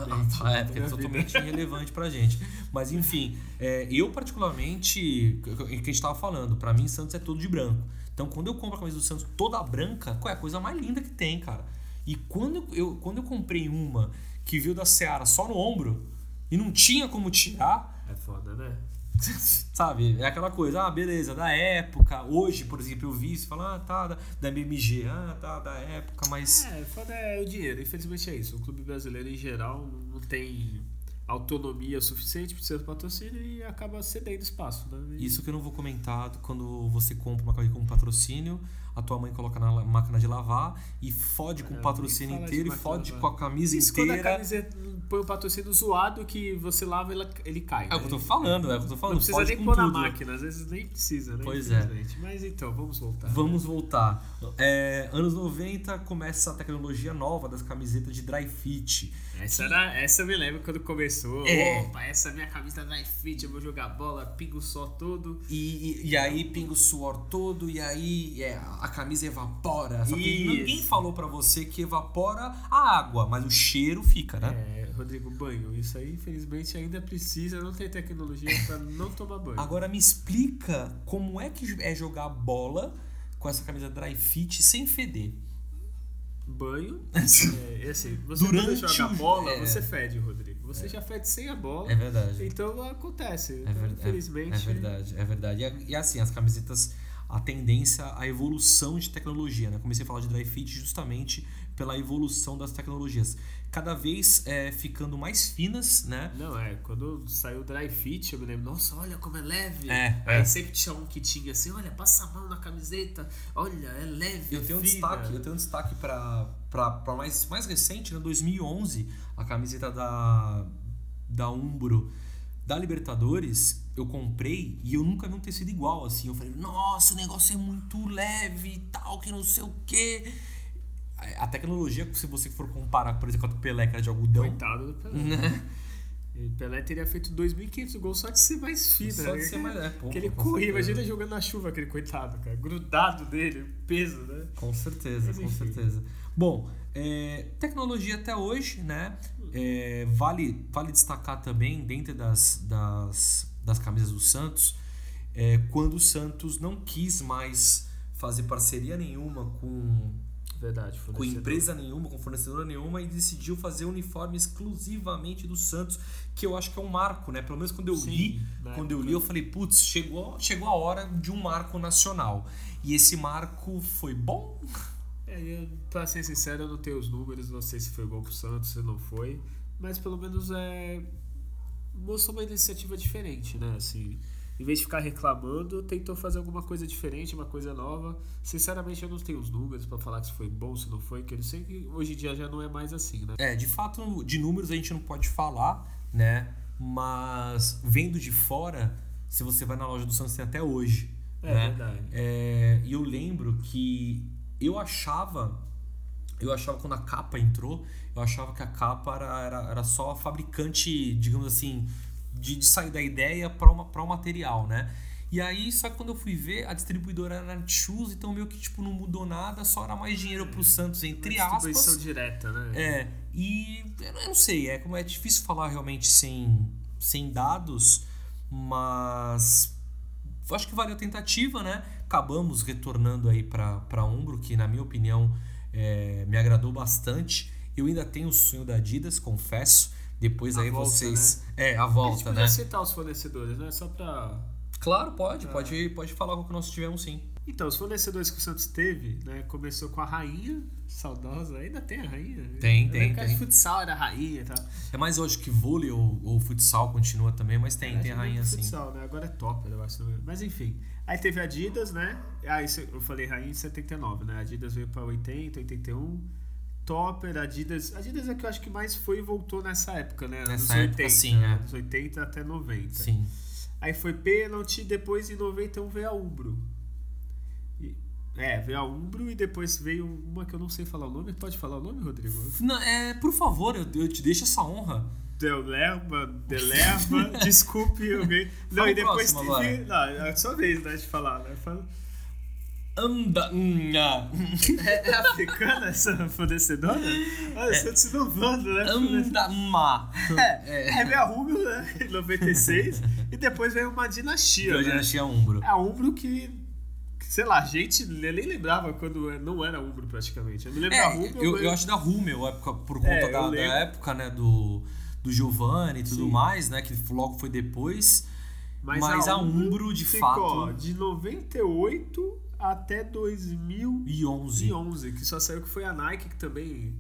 Ah, na é, porque é minha vida. totalmente irrelevante pra gente. Mas enfim, é, eu particularmente, o que a gente tava falando, pra mim Santos é todo de branco. Então quando eu compro a camisa do Santos toda branca, qual é a coisa mais linda que tem, cara? E quando eu, quando eu comprei uma que veio da Seara só no ombro e não tinha como tirar, É foda, né? sabe? É aquela coisa, ah, beleza, da época. Hoje, por exemplo, eu vi isso falo, ah, tá, da, da MMG, ah, tá, da época, mas. É, foda é o dinheiro. Infelizmente é isso. O clube brasileiro em geral não tem autonomia suficiente para ser patrocínio e acaba cedendo espaço, né? E- Isso que eu não vou comentar quando você compra uma camisa com patrocínio, a tua mãe coloca na máquina de lavar e fode com É, o patrocínio fala de inteiro e fode de com a camisa Isso quando a inteira. camiseta põe o patrocínio zoado que você lava ela, ele cai. É o que eu tô né? falando, é o que eu tô falando. Não precisa fode nem pôr na tudo. máquina, às vezes nem precisa, né? Pois é. Mas então, vamos voltar. Vamos voltar. É, anos 90 começa a tecnologia nova das camisetas de dry fit. Essa, era, essa eu me lembro quando começou. É. Opa, essa é minha camisa dry fit, eu vou jogar bola, pingo só todo. E, e, e aí pinga o suor todo, e aí é, a camisa evapora. Só que ninguém falou pra você que evapora a água, mas o cheiro fica, né? É, Rodrigo, banho. Isso aí, infelizmente, ainda precisa, não tem tecnologia pra não tomar banho. Agora me explica como é que é jogar bola com essa camisa dry fit sem feder. Banho. É, e assim, você Durante o- bola, é. você fede, Rodrigo. Você já fede sem a bola. É verdade. Então acontece. É, ver- é- infelizmente. é verdade, é verdade. E, é- e assim, as camisetas, a tendência à evolução de tecnologia, né? Comecei a falar de dry fit justamente pela evolução das tecnologias. Cada vez é, ficando mais finas, né? Não, é, quando saiu o dry fit, eu me lembro, nossa, olha como é leve. É, Aí é. sempre tinha um que tinha assim, olha, passa a mão na camiseta, olha, é leve. Eu tenho um fina. destaque, eu tenho um destaque para para mais mais recente, né, 2011, a camiseta da da Umbro da Libertadores, eu comprei e eu nunca vi um tecido igual assim. Eu falei: "Nossa, o negócio é muito leve e tal, que não sei o quê". A tecnologia, se você for comparar, por exemplo, com a do Pelé, que era de algodão, Coitado do Pelé. né? Pelé teria feito 2.500 gols só de ser mais fino. Só de né? ser mais- é, pô, que ele corria, imagina jogando na chuva, aquele coitado, cara. Grudado dele, peso, né? Com certeza, Mas com enfim. certeza. Bom, é, tecnologia até hoje, né? É, vale, vale destacar também, dentro das, das, das camisas do Santos, é, quando o Santos não quis mais fazer parceria nenhuma com, Verdade, com empresa nenhuma, com fornecedora nenhuma e decidiu fazer uniforme exclusivamente do Santos, que eu acho que é um marco, né? Pelo menos quando eu Sim, li, na quando eu li, eu falei, putz, chegou, chegou a hora de um marco nacional. E esse marco foi bom? É, pra ser sincero, eu não tenho os números, não sei se foi bom pro Santos, se não foi. Mas pelo menos é. Mostrou uma iniciativa diferente, né? Assim, em vez de ficar reclamando, tentou fazer alguma coisa diferente, uma coisa nova. Sinceramente, eu não tenho os números pra falar se foi bom, se não foi, que eu sei que hoje em dia já não é mais assim, né? É, de fato, de números a gente não pode falar, né? Mas vendo de fora, se você vai na loja do Santos tem até hoje. É né? verdade. É, E eu lembro que eu achava, eu achava quando a capa entrou, eu achava que a capa era, era, era só a fabricante, digamos assim, de, de sair da ideia para o material, né? E aí, só que quando eu fui ver, a distribuidora era Netshoes, então meio que tipo, não mudou nada, só era mais dinheiro pro Santos, entre Uma distribuição aspas. direta, né? É, e eu não- sei, é como é difícil falar realmente sem, sem dados, mas acho que valeu a tentativa, né? Acabamos retornando aí para para Umbro, que na minha opinião é, me agradou bastante. Eu ainda tenho o sonho da Adidas, confesso. Depois A aí volta, vocês. É, a A gente volta, né? citar os fornecedores, né? Só pra. Claro, pode, pode, pode falar com o que nós tivemos sim. Então, os fornecedores que o Santos teve, né? Começou com a rainha, saudosa, ainda tem a rainha? Tem, Eu tem, tem. futsal era a rainha e tal. É mais hoje que vôlei ou, ou futsal continua também, mas tem, É, tem a que rainha sim. futsal, né? Agora é top, eu acho. Mas enfim. Aí teve a Adidas, né? Aí isso eu falei rainha em 79, né? A Adidas veio pra 80, 81. Topper, Adidas. Adidas é que eu acho que mais foi e voltou nessa época, né? Nessa Anos época, sim, é. Dos 80 até 90. Sim. Aí foi pênalti, depois em 91 veio a Umbro. E- é, veio a Umbro e depois veio uma que eu não sei falar o nome. Pode falar o nome, Rodrigo? Não, é, por favor, eu, eu te deixo essa honra. Delerma, Delerma, desculpe alguém. Não, Fala e depois teve. Não, é a sua vez, né, de falar, né? Fala- Anda. É, é africana essa fornecedora? Olha, você se inovando, né? Anda. Ma. É, é veio a Rubio, né? Em 96. e depois veio uma dinastia. Né? já tinha Umbro. A Umbro que, sei lá, a gente nem lembrava quando não era Umbro praticamente. Eu me lembro da É, Rubio. eu, mas- eu acho da Rumel, época, por conta É, da, da época, né, do, do Giovanni e tudo Sim. mais, né, que logo foi depois. Mas, a, Umbro, de ficou, ó, fato, de 98 até 2011, e 11. que só saiu que foi a Nike que também.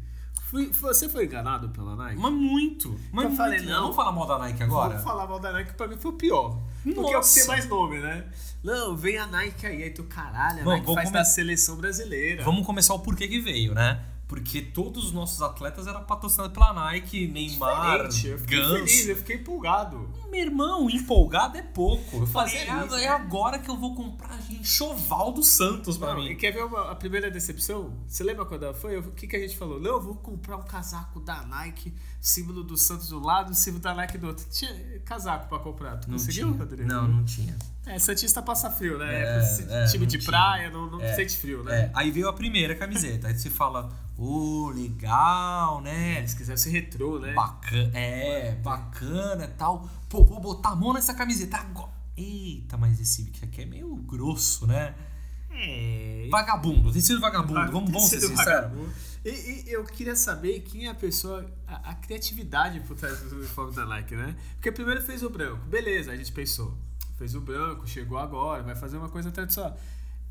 Fui- você foi enganado pela Nike? Mas muito. Mas Eu muito. falei, não. não. Vamos falar mal da Nike agora? Vamos falar mal da Nike, pra mim foi o pior. Porque é o que Nossa. tem mais nome, né? Não, vem a Nike aí, aí tu caralho, a Vamos- Nike vamos faz come- da seleção brasileira. Vamos começar o porquê que veio, né? Porque todos os nossos atletas eram patrocinados pela Nike, Neymar, Diferente, eu fiquei feliz, Gans. eu fiquei empolgado. Meu irmão, empolgado é pouco. Eu falei, Fazer é, isso, é né? agora que eu vou comprar enxoval do Santos pra Não, mim. e quer ver uma- a primeira decepção? Você lembra quando ela foi? O que, que a gente falou? Não, eu vou comprar um casaco da Nike, símbolo do Santos do lado, símbolo da Nike do outro. Tinha casaco pra comprar. Tu Não conseguiu, tinha. Rodrigo? Não, não tinha. É, Santista passa frio, né? É, É, é, time de tinha. praia não, não É, sente frio, É, né? aí veio a primeira camiseta. Aí você fala, ô, legal, né? Eles quiseram ser retrô, né? Bacana, é, bacana e tal. Pô, vou botar a mão nessa camiseta agora. Eita, mas esse aqui é meio grosso, né? É. Vagabundo, tecido vagabundo, vamos, vamos ser sinceros. vagabundo. E, e eu queria saber quem é a pessoa, a, a criatividade por trás do uniforme da Nike, né? Porque primeiro fez o branco, beleza, a gente pensou. Fez o branco, chegou agora, vai fazer uma coisa tradicional.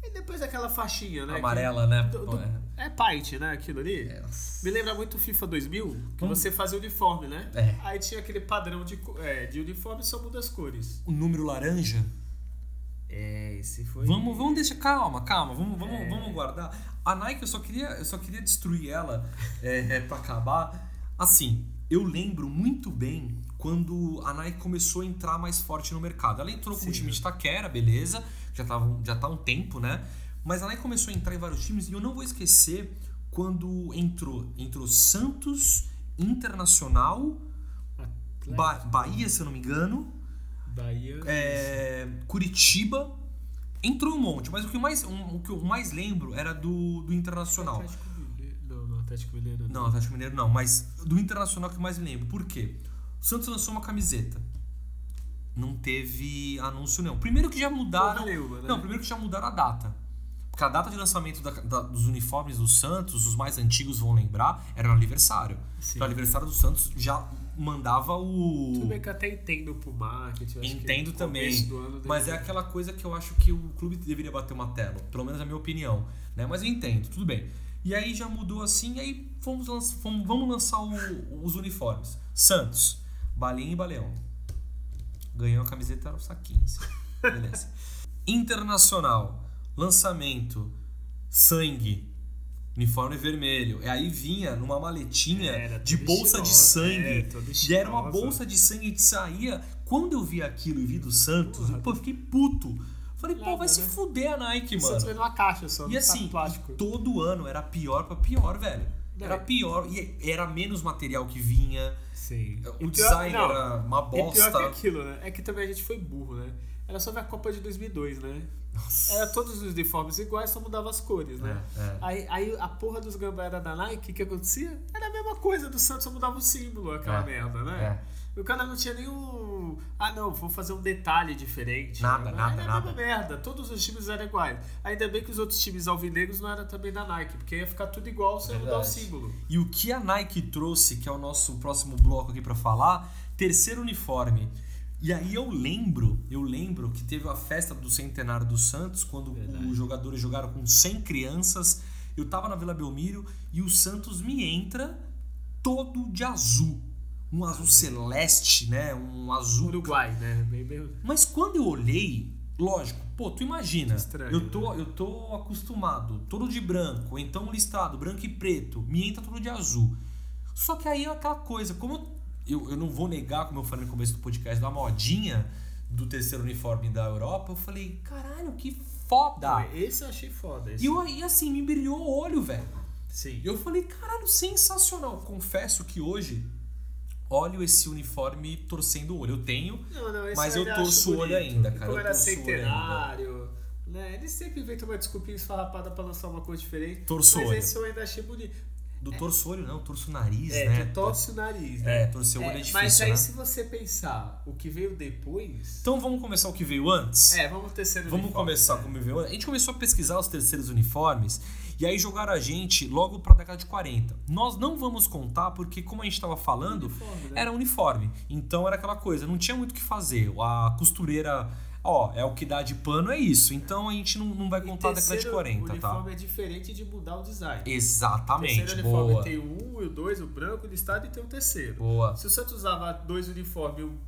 E depois aquela faixinha, né? Amarela, né? que- do- Pô, do- é. é paint, né? Aquilo ali. Nossa. Me lembra muito o FIFA 2000, que Vamos- você fazia uniforme, né? É. Aí tinha aquele padrão de, é, de uniforme só muda as cores. O número laranja. É, esse foi. Vamos, vamos deixar. Calma, calma, vamos, vamos, É. vamos guardar. A Nike, eu só queria, eu só queria destruir ela é, é, pra acabar. Assim, eu lembro muito bem quando a Nike começou a entrar mais forte no mercado. Ela entrou com o Sim. time de Taquera, beleza, já, tava, já tá um tempo, né? Mas a Nike começou a entrar em vários times e eu não vou esquecer quando entrou, entrou Santos, Internacional, Ba- Bahia, se eu não me engano, Bahia. é, Curitiba. Entrou um monte, mas o que eu mais, um- o que eu mais lembro era do, do Internacional. Atlético Mineiro. Não. Atlético Mineiro Não, Atlético Mineiro não, mas do Internacional que eu mais me lembro. Por quê? O Santos lançou uma camiseta. Não teve anúncio, não. Primeiro que já mudaram. Nenhuma, né? Não, primeiro que já mudaram a data. Porque a data de lançamento da- da- dos uniformes do Santos, os mais antigos vão lembrar, era no aniversário. Sim. Então, o aniversário do Santos já mandava o. Tudo bem que eu até entendo pro marketing. que Entendo também. Mas é aquela coisa que eu acho que o clube deveria bater uma tela. Pelo menos é a minha opinião. Né? Mas eu entendo, tudo bem. E aí já mudou assim, e aí fomos fomos- vamos lançar o- os uniformes. Santos, Balinha e Baleão. Ganhou a camiseta era o saquinho. assim. Beleza. Internacional, lançamento, sangue. Uniforme vermelho. E aí vinha numa maletinha Era de bolsa de estilosa, sangue. é, e era uma bolsa de sangue que saía. Quando eu vi aquilo e vi do Santos, pô, eu fiquei puto. Falei, pô, vai se né? fuder a Nike, O Santos mano. veio numa caixa só, E não assim, plástico. todo ano era pior pra pior, velho. Era É. pior. E era menos material que vinha. Sim. O pior- design não, era uma E pior que bosta. aquilo, né? É que também a gente foi burro, né? Era só ver a Copa de 2002, né? Nossa. Era todos os uniformes iguais, só mudava as cores, né? É, é. Aí, aí a porra dos gambá era da Nike, o que acontecia? Era a mesma coisa do Santos, só mudava o símbolo, aquela É, merda, né? O cara não tinha nenhum. Ah, não, vou fazer um detalhe diferente. Nada, Era nada, a nada. mesma merda. Todos os times eram iguais. Ainda bem que os outros times alvinegros não eram também da Nike, porque ia ficar tudo igual sem mudar o símbolo. E o que a Nike trouxe, que é o nosso próximo bloco aqui pra falar, terceiro uniforme. E aí eu lembro, eu lembro que teve a festa do centenário do Santos, quando os jogadores jogaram com 100 crianças. Eu tava na Vila Belmiro e o Santos me entra todo de azul. Um azul celeste, né? Um azul Uruguai, né? Bem, bem... mas quando eu olhei, lógico, pô, tu imagina, Estranho, eu tô, eu tô acostumado, todo de branco, então listado, branco e preto, me entra todo de azul. Só que aí é aquela coisa, como eu, eu, eu não vou negar, como eu falei no começo do podcast, da modinha do terceiro uniforme da Europa, eu falei, caralho, que foda! Esse eu achei foda. Esse... E, eu, e assim, me brilhou o olho, velho. Sim. Eu falei, caralho, sensacional. Confesso que hoje olho esse uniforme torcendo o olho. Eu tenho, Não, não, Mas eu torço o olho ainda, cara, Como eu era centenário, né? Eles sempre inventam uma desculpinha esfarrapada pra lançar uma coisa diferente. Torço mas olho. esse eu ainda achei bonito. Do torço olho não, torço nariz, É, né? que torce o nariz, né? É, torcer o olho é difícil, Mas aí né? se você pensar o que veio depois... Então vamos começar o que veio antes? É, vamos terceiro Vamos uniforme, começar né? com o que veio antes. A gente começou a pesquisar os terceiros uniformes e aí jogaram a gente logo pra década de 40. Nós não vamos contar porque, como a gente estava falando, Uniforme, né? era uniforme. Então era aquela coisa, não tinha muito o que fazer. A costureira, ó, é o que dá de pano, é isso. Então a gente não, não vai contar a década de terceiro 40, tá? uniforme é diferente de mudar o design. Exatamente, terceiro uniforme boa. tem o 1 e o 2, o branco listado, e tem o terceiro. Boa. Se o Santos usava dois uniformes, um-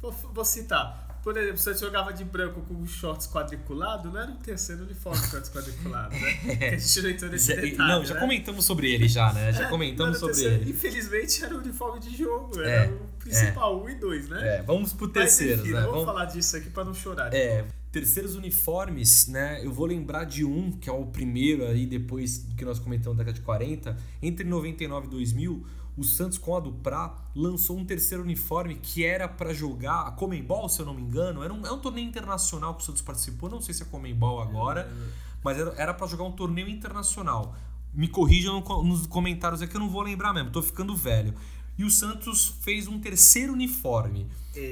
vou, vou citar. Por exemplo, se Santos jogava de branco com shorts quadriculado, não era um terceiro uniforme shorts quadriculado, né? Que a gente não entrou nesse Já- detalhe, não, já né? comentamos sobre ele já, né? Já É, comentamos sobre terceiro. ele. Infelizmente era o uniforme de jogo, É, era o principal, 1 um e 2, né? É, vamos pro terceiro, né? vamos Vamos- falar disso aqui pra não chorar. É, terceiros uniformes, né? Eu vou lembrar de um, que é o primeiro aí, depois do que nós comentamos da década de 40. Entre 99 e 2000, o Santos com a do Pra lançou um terceiro uniforme que era pra jogar a Comembol, se eu não me engano. Era um, é um torneio internacional que o Santos participou, não sei se é Comembol agora, mas era, para jogar um torneio internacional. Me corrijam no co- nos comentários aqui, eu não vou lembrar mesmo, tô ficando velho. E o Santos fez um terceiro uniforme.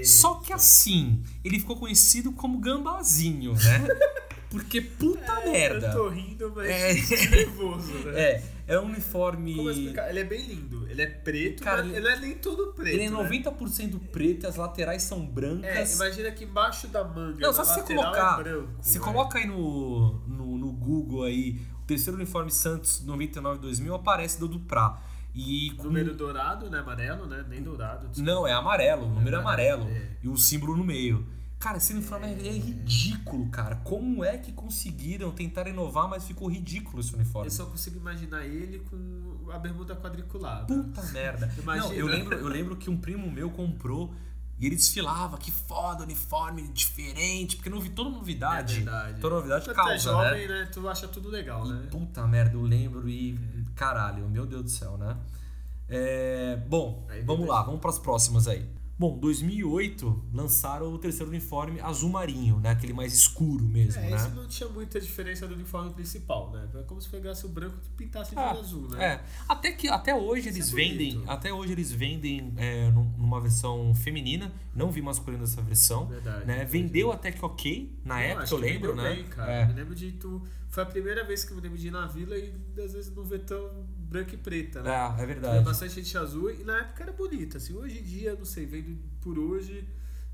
Só que assim, ele ficou conhecido como Gambazinho, né? Porque puta merda. Eu tô rindo, mas É. nervoso, né? É, é um uniforme. Como explicar? Ele é bem lindo. Ele é preto, Cara, mas ele- ele é nem todo preto. Ele é né? 90% preto e as laterais são É, brancas. imagina que embaixo da manga. Não, só se você lateral colocar. É branco, você é. coloca aí no, no, no Google aí, o terceiro uniforme Santos 99-2000 aparece do Duprá. E com- Número dourado, né? Amarelo, né? Nem dourado. desculpa. Não, é amarelo, o número é amarelo. amarelo, é. E o símbolo no meio. Cara, esse uniforme é, é ridículo, cara. Como é que conseguiram tentar inovar, mas ficou ridículo esse uniforme? Eu só consigo imaginar ele com a bermuda quadriculada. Puta merda. Imagina. Não, eu lembro, eu lembro que um primo meu comprou e ele desfilava, que foda, uniforme diferente, porque não vi toda novidade. É verdade. Toda novidade Quando tu é causa, jovem, né? né? Tu acha tudo legal, né? Puta merda, eu lembro e caralho, meu Deus do céu, né? É, bom, Aí vamos beleza. lá, vamos pras próximas aí. Bom, 2008 lançaram o terceiro uniforme azul marinho, né? Aquele mais escuro mesmo, É, né? esse não tinha muita diferença do uniforme principal, né? É como se pegasse o branco e pintasse de Ah, azul, né? É, até que até hoje eles é vendem, até hoje eles vendem é, num- numa versão feminina, não vi masculino dessa versão, Verdade, né? Vendeu até que ok na Não, época, eu lembro, né? bem, cara. É. Me lembro de tu. Foi a primeira vez que eu me lembro de ir na vila e às vezes não ver tão branca e preta, né? É, é Tinha verdade. bastante gente azul e na época era bonita. Assim, hoje em dia, não sei, vendo por hoje,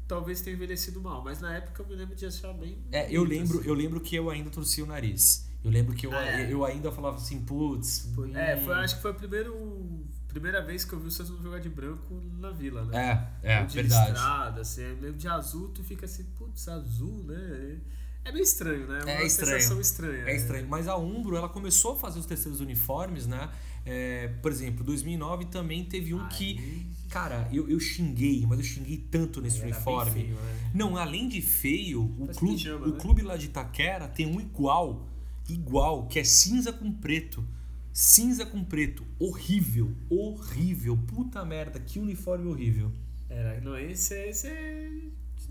talvez tenha envelhecido mal, mas na época eu me lembro de achar bem. É, eu lembro, assim. eu lembro que eu ainda torcia o nariz. Eu lembro que eu, É. eu ainda falava assim, putz. É, hum, foi, acho que foi a primeiro, primeira vez que eu vi o Santos jogar de branco na vila, né? É, é, de verdade. listrada, assim, aí mesmo de azul, tu fica assim, putz, azul, né? É meio estranho, né? Uma É estranho. sensação estranha. É estranho. Mas a Umbro, ela começou a fazer os terceiros uniformes, né? É, por exemplo, 2009 também teve um que... Aí- Cara, eu, eu xinguei, mas eu xinguei tanto nesse bem uniforme. feio, né? Não, além de feio, o Parece clube, pijama, o né? clube lá de Itaquera tem um igual, igual, que é cinza com preto. Cinza com preto. Horrível, horrível. Puta merda, que uniforme horrível. Era, não, esse é, esse é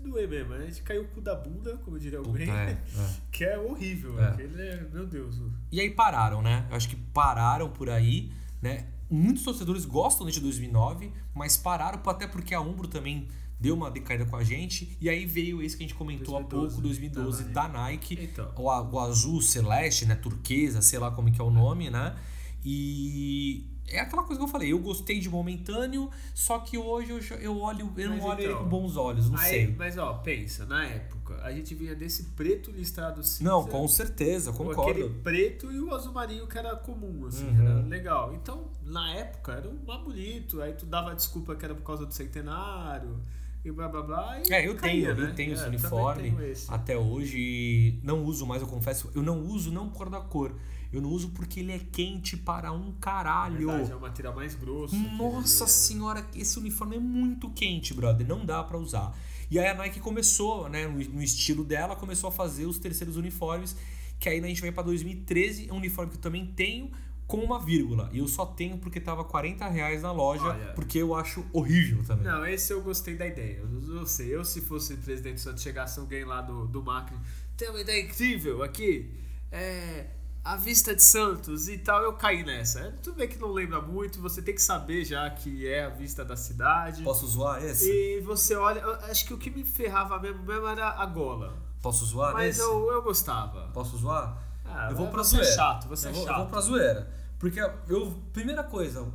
doer mesmo, né? A gente caiu o cu da bunda, como diria Puta, alguém, é, é. que é horrível. É. Aquele é, meu Deus. E aí pararam, né? Eu acho que pararam por aí, né? Muitos torcedores gostam de 2009, mas pararam até porque a Umbro também deu uma decaída com a gente. E aí veio esse que a gente comentou há 2012, pouco, 2012, da da Nike. Então. O, o azul celeste, né? Turquesa, sei lá como que é o nome, né? E é aquela coisa que eu falei, eu gostei de momentâneo, só que hoje eu, eu olho, eu não Mas olho ele então, com bons olhos, não Aí, sei. Mas ó, pensa, na época, a gente vinha desse preto listrado cinza. Não, com certeza, concordo. aquele preto e o azul marinho que era comum, assim, Uhum. era legal. Então, na época, era um mais bonito. Aí tu dava desculpa que era por causa do centenário e blá blá blá. E É, eu caía, tenho, né? eu tenho esse É, também uniforme tenho esse. até hoje. Não uso mais, eu confesso. Eu não uso não por causa da cor. Eu não uso porque ele é quente para um caralho. Verdade, é o material mais grosso. Nossa aquele- senhora, esse uniforme é muito quente, brother. Não dá pra usar. E aí a Nike começou, né, no, estilo dela, começou a fazer os terceiros uniformes. Que aí a gente vai pra 2013, é um uniforme que eu também tenho com uma vírgula. E eu só tenho porque tava 40 reais na loja, Olha. porque eu acho horrível também. Não, esse eu gostei da ideia. Eu não sei, eu se fosse presidente Santos, chegasse alguém lá do, do marketing, tem uma ideia incrível aqui, é a vista de Santos e tal, eu caí nessa. É, Tudo bem que não lembra muito, você tem que saber já que é a vista da cidade. Posso zoar esse? E você olha, acho que o que me ferrava mesmo, mesmo era a gola. Posso zoar Mas nesse? eu, eu gostava. Posso zoar? Ah, eu vou pra você é zoeira. chato, você eu é vou, chato. Eu vou pra zoeira. Porque eu, primeira coisa,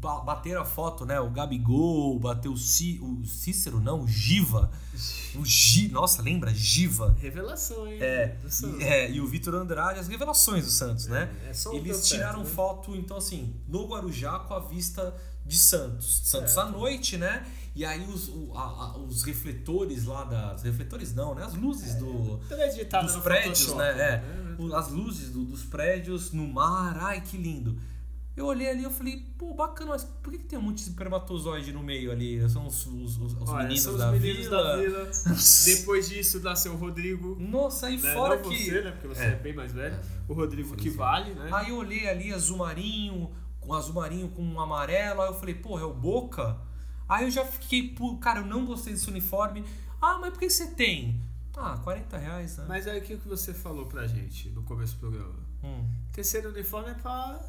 bateram a foto, né? O Gabigol, bateu o, Ci, o Cícero, não, o Giva. O Gi, nossa, lembra? Giva. Revelação, hein? É, do Santos. e, é, e o Vitor Andrade, as revelações do Santos, né? é o Eles teu certo, tiraram né? foto, então assim, no Guarujá com a vista de Santos. Santos à noite, né? E aí os, o- a- a- os refletores lá das. Refletores não, né? As luzes do Tudo é dos prédios, né? É, né? as luzes do- dos prédios no mar, ai que lindo. Eu olhei ali e falei, pô, bacana, mas por que, que tem um monte de espermatozoide no meio ali? São os, os- os- os Olha, meninos, são os da, meninos vila. da vila. Depois disso nasceu o Rodrigo. Nossa, aí Né? fora Não que. você, né? Porque você é, É. bem mais velho. O Rodrigo que vale, né? Aí eu olhei ali azul marinho, com azul marinho com um amarelo, aí eu falei, pô, é o Boca? Aí eu já fiquei, pô, cara, eu não gostei desse uniforme. Ah, mas por que você tem? Ah, 40 reais, né? Mas aí o que que você falou pra gente no começo do programa? Hum. Terceiro uniforme é pra,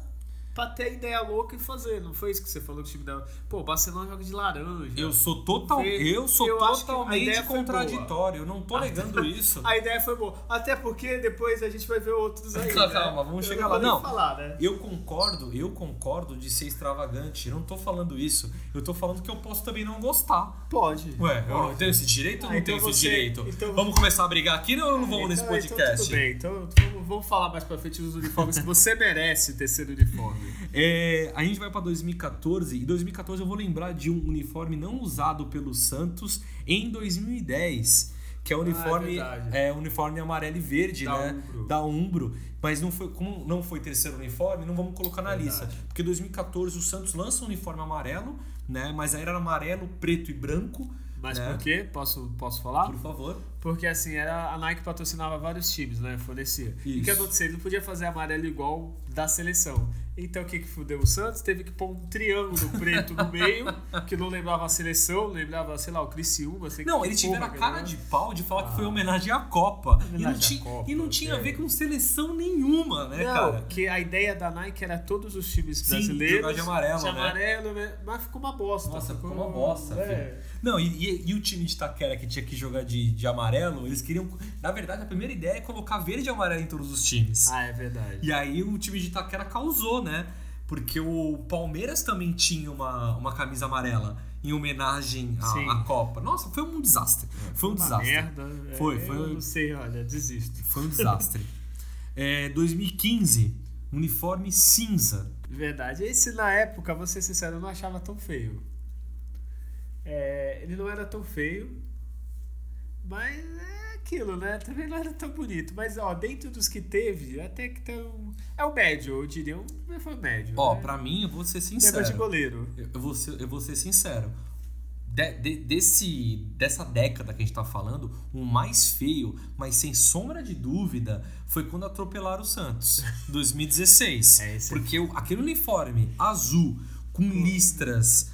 pra ter ideia louca e fazer. Não foi isso que você falou que o time da. Pô, o Barcelona joga de laranja. Eu sou total, eu sou eu totalmente contraditório. Eu não tô negando isso. A ideia foi boa. Até porque depois a gente vai ver outros aí. Calma, né? calma, vamos Eu chegar não lá. Não. falar, né? Eu concordo, eu concordo de ser extravagante. Eu não tô falando isso. Eu tô falando que eu posso também não gostar. Pode. Ué, eu Pode. tenho esse direito ou Ah, não então tenho esse você- direito? então- Vamos começar a brigar aqui ou não vamos nesse Então- podcast? Então, tudo bem. Então vamos, vamos falar mais pra frente dos uniformes que você merece ter sido uniforme. É, a gente vai pra 2014 e 2014 eu vou lembrar de um uniforme não usado pelo Santos em 2010, que é o uniforme Ah, verdade. é, uniforme amarelo e verde, Da né, Umbro. da Umbro, mas não foi como não foi terceiro uniforme, não vamos colocar na Verdade. lista, porque 2014 o Santos lança um uniforme amarelo, né, mas aí era amarelo, preto e branco, Mas né? por quê? Posso, posso falar? Por favor. Porque assim, era, a Nike patrocinava vários times, né? Fornecia. E o que Isso. aconteceu? Ele não podia fazer amarelo igual da seleção. Então o que, que fudeu o Santos? Teve que pôr um triângulo preto no meio, que não lembrava a seleção, lembrava, sei lá, o Criciúma. Sei Não, que eles tiveram a cara né? de pau de falar que foi homenagem à Copa. E não, Homenagem tinha, Copa, e não tinha a ver com seleção nenhuma, né, Não, cara? que a ideia da Nike era todos os times Sim, brasileiros jogar de amarelo, de né? amarelo, né? mas ficou uma bosta. Nossa, ficou uma bosta, é. filho. Não, e, e- e o time de Itaquera que tinha que jogar de, de amarelo, eles queriam. Na verdade, a primeira ideia é colocar verde e amarelo em todos os times. Ah, é verdade. E aí o time de Itaquera causou, né? Porque o Palmeiras também tinha uma, uma camisa amarela em homenagem à, à Copa. Nossa, foi um desastre. Foi um desastre. merda. Foi, é, foi Eu um- não sei, olha, desisto. Foi um desastre. É, 2015, uniforme cinza. Verdade. Esse, na época, vou ser sincero, eu não achava tão feio. É, ele não era tão feio, mas é aquilo, né? Também não era tão bonito. Mas, ó, dentro dos que teve, até que tão... É o médio, eu diria. Um, foi médio. Ó, né? pra mim, eu vou ser Negócio de sincero. goleiro. Eu vou ser, eu vou ser sincero. De- de- desse, dessa década que a gente tá falando, o mais feio, mas sem sombra de dúvida, foi quando atropelaram o Santos, 2016. É, é Porque o- aquele uniforme azul, com listras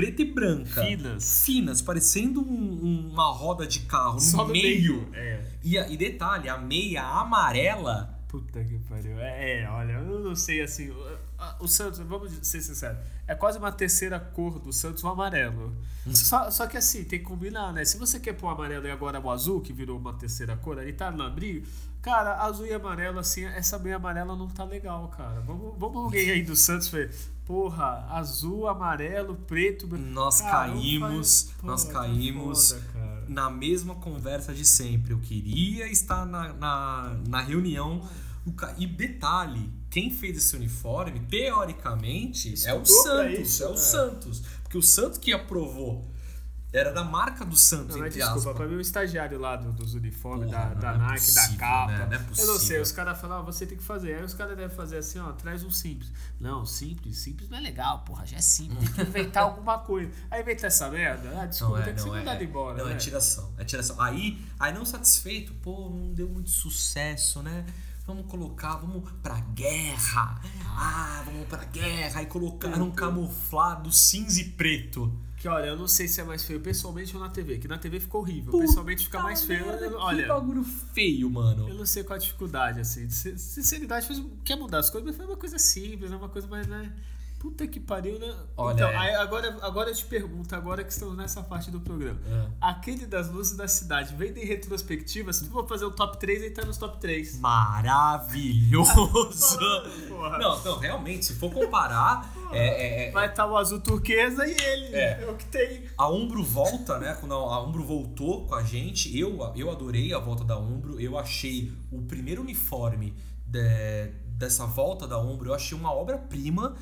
preta e branca, Finas. finas, parecendo um- uma roda de carro no, Só no meio. meio. É. E, e detalhe, a meia amarela. Puta que pariu. É, é, olha, eu não sei assim. O, o Santos, vamos ser sinceros, é quase uma terceira cor do Santos, o amarelo. Só, só que assim, tem que combinar, né? Se você quer pôr o amarelo e agora o azul, que virou uma terceira cor, aí tá na briga. Cara, azul e amarelo, assim, essa meia amarela não tá legal, cara. Vamos, vamos alguém aí do Santos ver. Porra, azul, amarelo, preto. Nós Cara, caímos, nós caímos foda, na mesma conversa de sempre. Eu queria estar na, na, na reunião. Ca- E detalhe, quem fez esse uniforme, teoricamente, é o Santos. isso, é o é. Santos. Porque o Santos que aprovou. Era da marca do Santos, Não, mas entre desculpa, aspas. pra mim o estagiário lá do- dos uniformes, Porra, da, da é Nike, da possível, capa. né? Não é eu não sei, possível. os caras falam, ah, você tem que fazer. Aí os caras devem fazer assim, ó, traz um simples. Não, simples, simples não é legal, porra, já é simples, tem que inventar alguma coisa. Aí inventa essa merda, ah, desculpa, Não é, tem que ser é, mandado é. embora. Não, né? é tiração. É tiração. Aí, aí não satisfeito, pô, não deu muito sucesso, né? Vamos colocar, vamos pra guerra. Ah, vamos pra guerra. Aí colocaram um camuflado cinza e preto. Que olha, eu não sei se é mais feio pessoalmente ou na TV, que na TV ficou horrível. Puta pessoalmente fica mais feio. merda, eu- que olha, bagulho feio, mano. eu não sei qual a dificuldade, assim. de sin- Sinceridade, fez, quer mudar as coisas, mas foi uma coisa simples, né? Uma coisa mais, né? Puta que pariu, né? Olha, então, é. aí agora, agora eu te pergunto, agora que estamos nessa parte do programa. É. Aquele das luzes da cidade, vem em retrospectiva, se tu for fazer o top 3, ele tá nos top 3. Maravilhoso! Não, não, realmente, se for comparar, é, é- é- Vai estar o azul turquesa e ele. É. É, o que tem. a Umbro volta, né? Quando a Umbro voltou com a gente, eu, eu adorei a volta da Umbro. Eu achei o primeiro uniforme de- dessa volta da Umbro, eu achei uma obra-prima.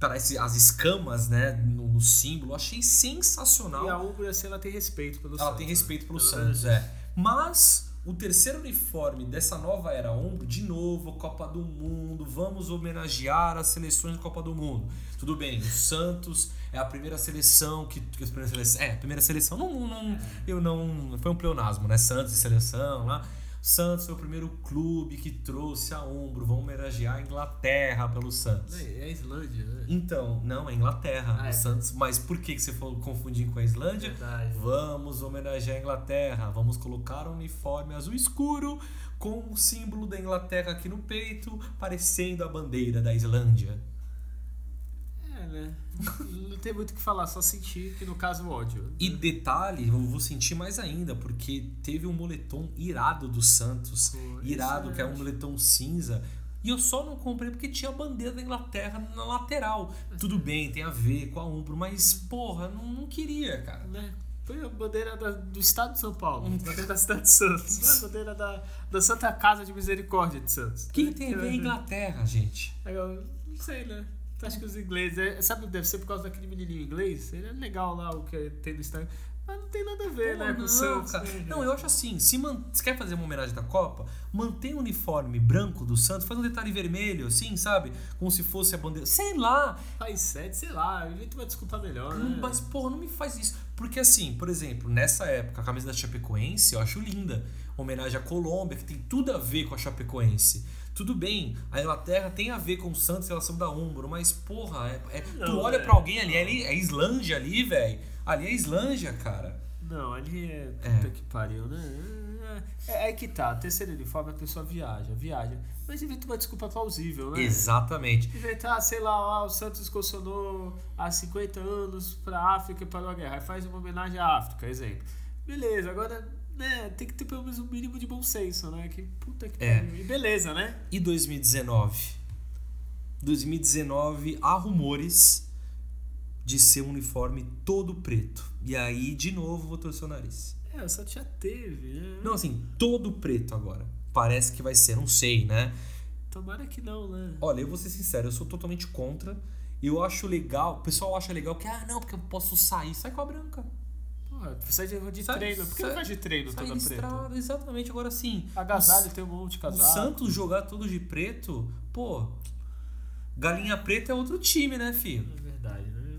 Parece as escamas, né? No, no símbolo, achei sensacional. E a Umbro, assim, ela tem respeito pelo Ela Santos, tem né? respeito pelo Pelo Santos, é. Mas o terceiro uniforme dessa nova era Umbro, de novo, Copa do Mundo, vamos homenagear as seleções da Copa do Mundo. Tudo bem, o Santos é a primeira seleção que. que a primeira seleção, é, a primeira seleção. Não, não, eu não. Foi um pleonasmo, né? Santos e seleção lá. Santos foi o primeiro clube que trouxe a Umbro. Vamos homenagear a Inglaterra pelo Santos. É, é a Islândia, né? Então, não, é Inglaterra. Ah, é. Santos. Mas por que que você falou confundir com a Islândia? Verdade. Vamos homenagear a Inglaterra. Vamos colocar um uniforme azul escuro com o símbolo da Inglaterra aqui no peito, parecendo a bandeira da Islândia. É, né? Não tem muito o que falar, só sentir que no caso o ódio. E detalhe, eu vou sentir mais ainda, porque teve um moletom irado do Santos. Pô, irado, isso que é é- um moletom cinza. E eu só não comprei porque tinha a bandeira da Inglaterra na lateral. Tudo bem, tem a ver com a Umbro, mas porra, não, não queria, cara. Né? Foi a bandeira da- do estado de São Paulo, a bandeira da cidade de Santos, é a bandeira da, da Santa Casa de Misericórdia de Santos. Quem tem a ver Inglaterra, gente? Eu não sei, né? Tu acha que os ingleses. é- sabe, deve ser por causa daquele menininho inglês? Ele é legal lá o que tem no Instagram. Mas não tem nada a ver, Pô, né, com não, o Santos. cara. né, Não, eu acho assim, se man... você quer fazer uma homenagem da Copa, mantém o uniforme branco do Santos, faz um detalhe vermelho, assim, sabe? Como se fosse a bandeira. Sei lá, Faz sete, sei lá, a gente vai desculpar melhor, né? Mas, porra, não me faz isso. Porque, assim, por exemplo, nessa época, a camisa da Chapecoense eu acho linda. Homenagem à Colômbia, que tem tudo a ver com a Chapecoense. Tudo bem, a Inglaterra tem a ver com o Santos em relação da Umbro, mas, porra, é, é- tu Não, olha é. pra alguém ali, ali, é Islândia ali, velho. Ali é Islândia, cara. Não, ali é. É. Puta que pariu, né? É, é que tá, terceiro uniforme a pessoa viaja, viaja. Mas inventa uma desculpa plausível, né? Exatamente. Inventar, sei lá, ah, o Santos excursionou há 50 anos pra África e parou a guerra. Aí faz uma homenagem à África, exemplo. Beleza, agora, né, tem que ter pelo menos um mínimo de bom senso, né? Que puta que É. E beleza, né? E 2019? 2019, há rumores de ser um uniforme todo preto. E aí, de novo, vou torcer o nariz. É, Santos já teve, né? Não, assim, todo preto agora. Parece que vai ser, não sei, né? Tomara que não, né? Olha, eu vou ser sincero, eu sou totalmente contra. Eu acho legal, o pessoal acha legal que, ah, não, porque eu posso sair. Sai com a branca. Sai de, de treino. Por que não faz de treino toda de preta? exatamente. Agora sim. Agasalho tem um monte de o, casaco. o Santos jogar todo de preto, pô. Galinha preta é outro time, né, filho? É verdade, né?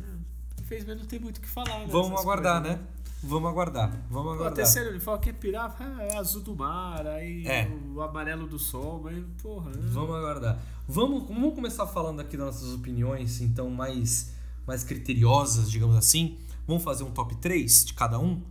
É. Infelizmente não tem muito o que falar, né? Vamos aguardar, coisas, né? Vamos aguardar. Vamos Pô, aguardar. terceiro uniforme quer pirar, ah, é azul do mar, aí É. o amarelo do sol, mas porra. né? Vamos aguardar. Vamos, vamos começar falando aqui das nossas opiniões, então, mais, mais criteriosas, digamos assim. Vamos fazer um top 3 de cada um?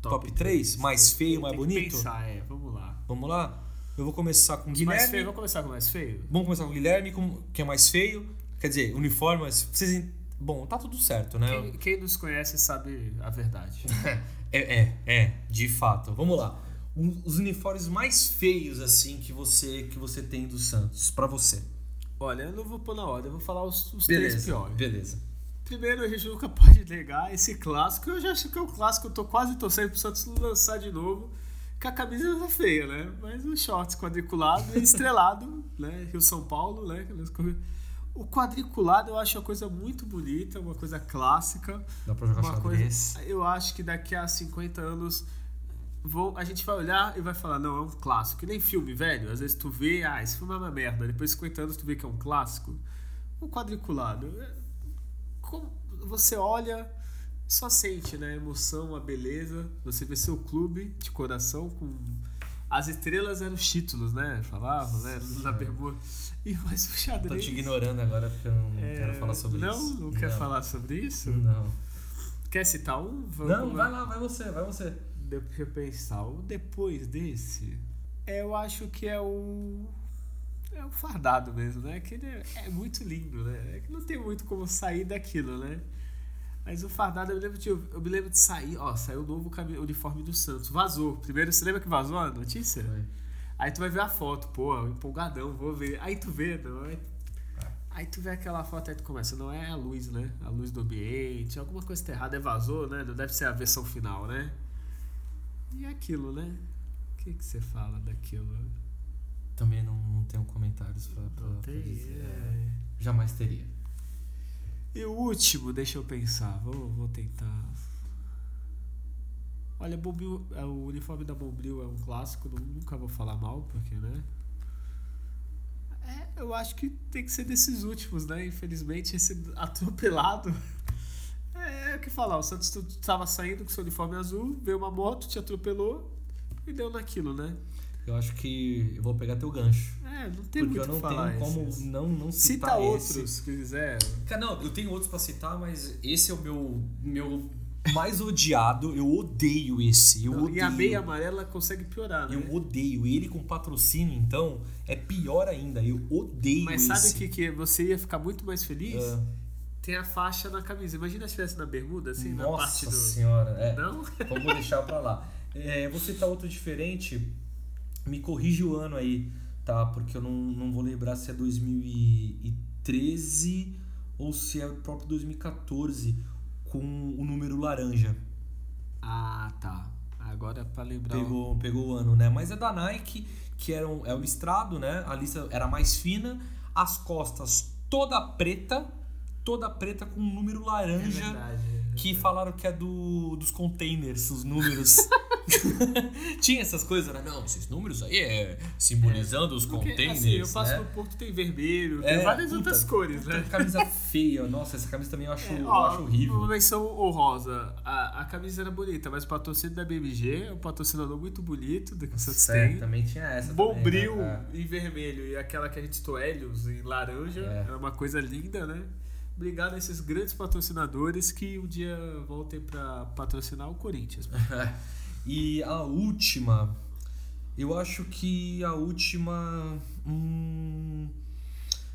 Top, 3? Mais feio, mais bonito? Pensar, é, vamos lá. Vamos lá? Eu vou começar com o Mais Guilherme. feio, vamos começar com o mais feio? Vamos começar com o Guilherme, com- que é mais feio. Quer dizer, uniforme, mas vocês. Bom, tá tudo certo, né? Quem, quem nos conhece sabe a verdade. É, é, é, de fato. Vamos lá. Um- Os uniformes mais feios, assim, que você que você tem do Santos, pra você. Olha, eu não vou pôr na ordem, eu vou falar os, os três piores. beleza. Primeiro, a gente nunca pode negar esse clássico. Eu já acho que é um clássico, eu tô quase torcendo pro Santos lançar de novo. Que a camisa tá feia, né? Mas o shorts quadriculado e estrelado, né? Rio São Paulo, né? O quadriculado eu acho uma coisa muito bonita, uma coisa clássica. Dá pra jogar Uma xadrez. coisa, eu acho que daqui a 50 anos vou, a gente vai olhar e vai falar, não, é um clássico. Que nem filme, velho. Às vezes tu vê, ah, esse filme é uma merda. Depois de 50 anos tu vê que é um clássico. O quadriculado. Como você olha e só sente, né? A emoção, a beleza. Você vê seu clube de coração com. As estrelas eram os títulos, né? Falavam, né? Na bermuda. E mas o Tô xadrez. te ignorando agora porque eu não é, quero falar sobre não, isso. Não quer falar sobre isso? Não. Quer citar um? Vamos- Não, vai lá, vai você, vai você. Deixa eu pensar. O depois desse, eu acho que é o. É o fardado mesmo, né? Que é, é muito lindo, né? É que não tem muito como sair daquilo, né? Mas o fardado, eu me lembro de, eu me lembro de sair, ó, saiu o novo uniforme do Santos. Vazou. Primeiro, você lembra que vazou a notícia? Foi. Aí tu vai ver a foto, pô, empolgadão, vou ver. Aí tu vê, não é? Aí tu vê aquela foto, aí tu começa, não é a luz, né? A luz do ambiente, alguma coisa tá errada, é vazou, né? Não deve ser a versão final, né? E aquilo, né? O que que você fala daquilo? Também não, não tenho comentários pra, pra, Não pra dizer. é. Jamais teria. E o último, deixa eu pensar, vou, vou tentar. Olha, Bombril, é, o uniforme da Bombril é um clássico, nu- nunca vou falar mal, porque, né? É, eu acho que tem que ser desses últimos, né? Infelizmente, esse atropelado. É, é o que falar, o Santos tu- tava saindo com seu uniforme azul, veio uma moto, te atropelou e deu naquilo, né? Eu acho que eu vou pegar teu gancho. É, não tem porque muito eu não falar. tenho como esses. não, não Cita citar outros, esse. se quiser. Cara, não, eu tenho outros pra citar, mas esse é o meu, meu mais odiado. Eu odeio esse. Eu odeio. E a meia amarela consegue piorar, né? Eu odeio. Ele com patrocínio, então, é pior ainda. Eu odeio Mas esse. sabe o que, que você ia ficar muito mais feliz? Ah. Tem a faixa na camisa. Imagina se tivesse na bermuda, assim, na parte Nossa do. senhora. É. Não? Vamos deixar pra lá. É, vou citar outro diferente. Me corrige o ano aí, tá? Porque eu não, não vou lembrar se é 2013 ou se é o próprio 2014 com o número laranja. Ah, tá. Agora é pra lembrar. o- Pegou, pegou o ano, né? Mas é da Nike, que era um, é o listrado, né? A lista era mais fina, as costas toda preta, toda preta com um número É laranja. verdade. é que falaram que é do, dos containers, os números. Tinha essas coisas, né? Não, esses números aí é simbolizando os Porque, containers. assim, eu passo né? no Porto, tem vermelho, É, tem várias puta, outras cores, né? Camisa feia, nossa, essa camisa também eu acho, É, eu ó, acho horrível. Uma menção honrosa. A, a camisa era bonita, mas o patrocínio da BMG é um patrocinador muito bonito do que o Santos É, tem. também tinha essa. Bombril também, né? em vermelho e aquela que a gente citou, Helios em laranja. É. Era uma coisa linda, né? Obrigado a esses grandes patrocinadores que um dia voltem pra patrocinar o Corinthians. E a última, eu acho que a última. Hum,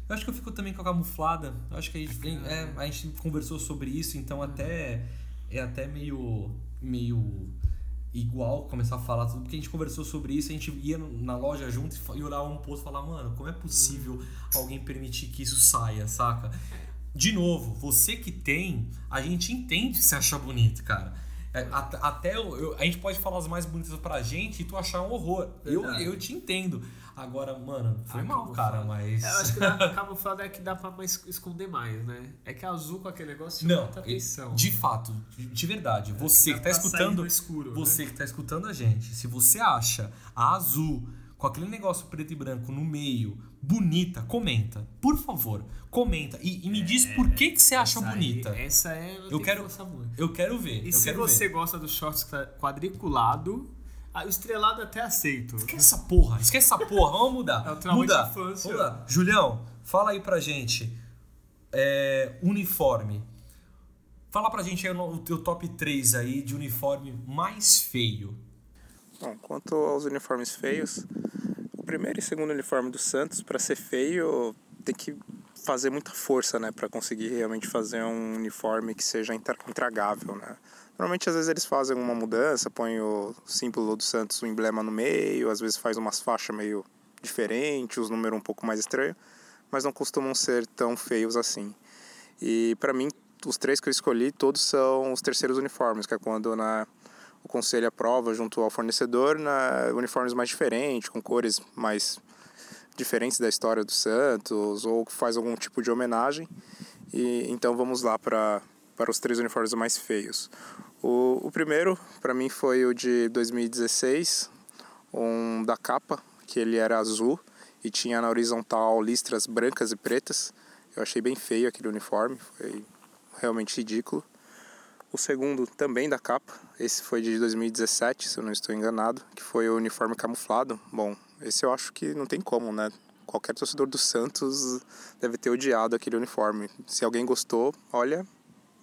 eu acho que eu fico também com a camuflada. Eu acho que a gente, tem- é, a gente conversou sobre isso, então até é até meio meio igual começar a falar tudo, porque a gente conversou sobre isso, a gente ia na loja junto e e olhava um posto e falava, mano, como é possível alguém permitir que isso saia, saca? De novo, você que tem, a gente entende se achar bonito, cara. É, at- até eu- eu- a gente pode falar as mais bonitas pra gente e tu achar um horror. Eu, eu te entendo. Agora, mano, foi mal, cara, mas. É, Eu acho que a camuflada é que dá pra mais esconder mais, né? É que azul com aquele negócio Não, muita atenção. de fato, de- de verdade, você dá que tá escutando, escuro, né? você que tá escutando a gente, se você acha a azul com aquele negócio preto e branco no meio bonita, comenta, por favor, comenta e, e me diz por que que você acha Essa aí- bonita. essa é. Eu que quero, eu quero ver. E eu se quero você ver. gosta do shorts quadriculado, o estrelado até aceito. Esquece essa porra, esquece essa porra, vamos mudar. É o trauma de mudar. infância. Vamos mudar. Julião, fala aí pra gente. é, uniforme. Fala pra gente aí o teu top 3 aí de uniforme mais feio. Bom, quanto aos uniformes feios, o primeiro e segundo uniforme do Santos, para ser feio, tem que fazer muita força, né, para conseguir realmente fazer um uniforme que seja intra- intragável, né? Normalmente às vezes eles fazem uma mudança, põem o símbolo do Santos, o emblema no meio, às vezes faz umas faixas meio diferentes, os números um pouco mais estranhos, mas não costumam ser tão feios assim. E para mim, os três que eu escolhi, todos são os terceiros uniformes, que é quando na o conselho aprova junto ao fornecedor na uniformes mais diferentes, com cores mais diferentes da história do Santos ou faz algum tipo de homenagem. E então vamos lá para para os três uniformes mais feios. O, o primeiro para mim foi o de 2016, um da capa, que ele era azul e tinha na horizontal listras brancas e pretas. Eu achei bem feio aquele uniforme, foi realmente ridículo. O segundo também da capa, esse foi de 2017, se eu não estou enganado, que foi o uniforme camuflado. Bom, esse eu acho que não tem como, né? Qualquer torcedor do Santos deve ter odiado aquele uniforme. Se alguém gostou, olha,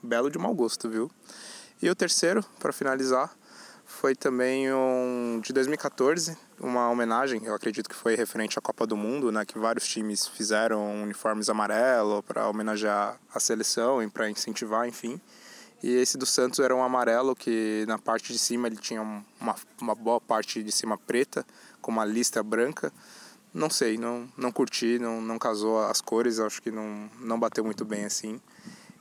belo de mau gosto, viu? E o terceiro, para finalizar, foi também um de 2014, uma homenagem, eu acredito que foi referente à Copa do Mundo, né, que vários times fizeram uniformes amarelo para homenagear a seleção e para incentivar, enfim. E esse do Santos era um amarelo que na parte de cima ele tinha um- uma, uma boa parte de cima preta, com uma lista branca. Não sei, não, não curti, não, não casou as cores, acho que não, não bateu muito bem assim.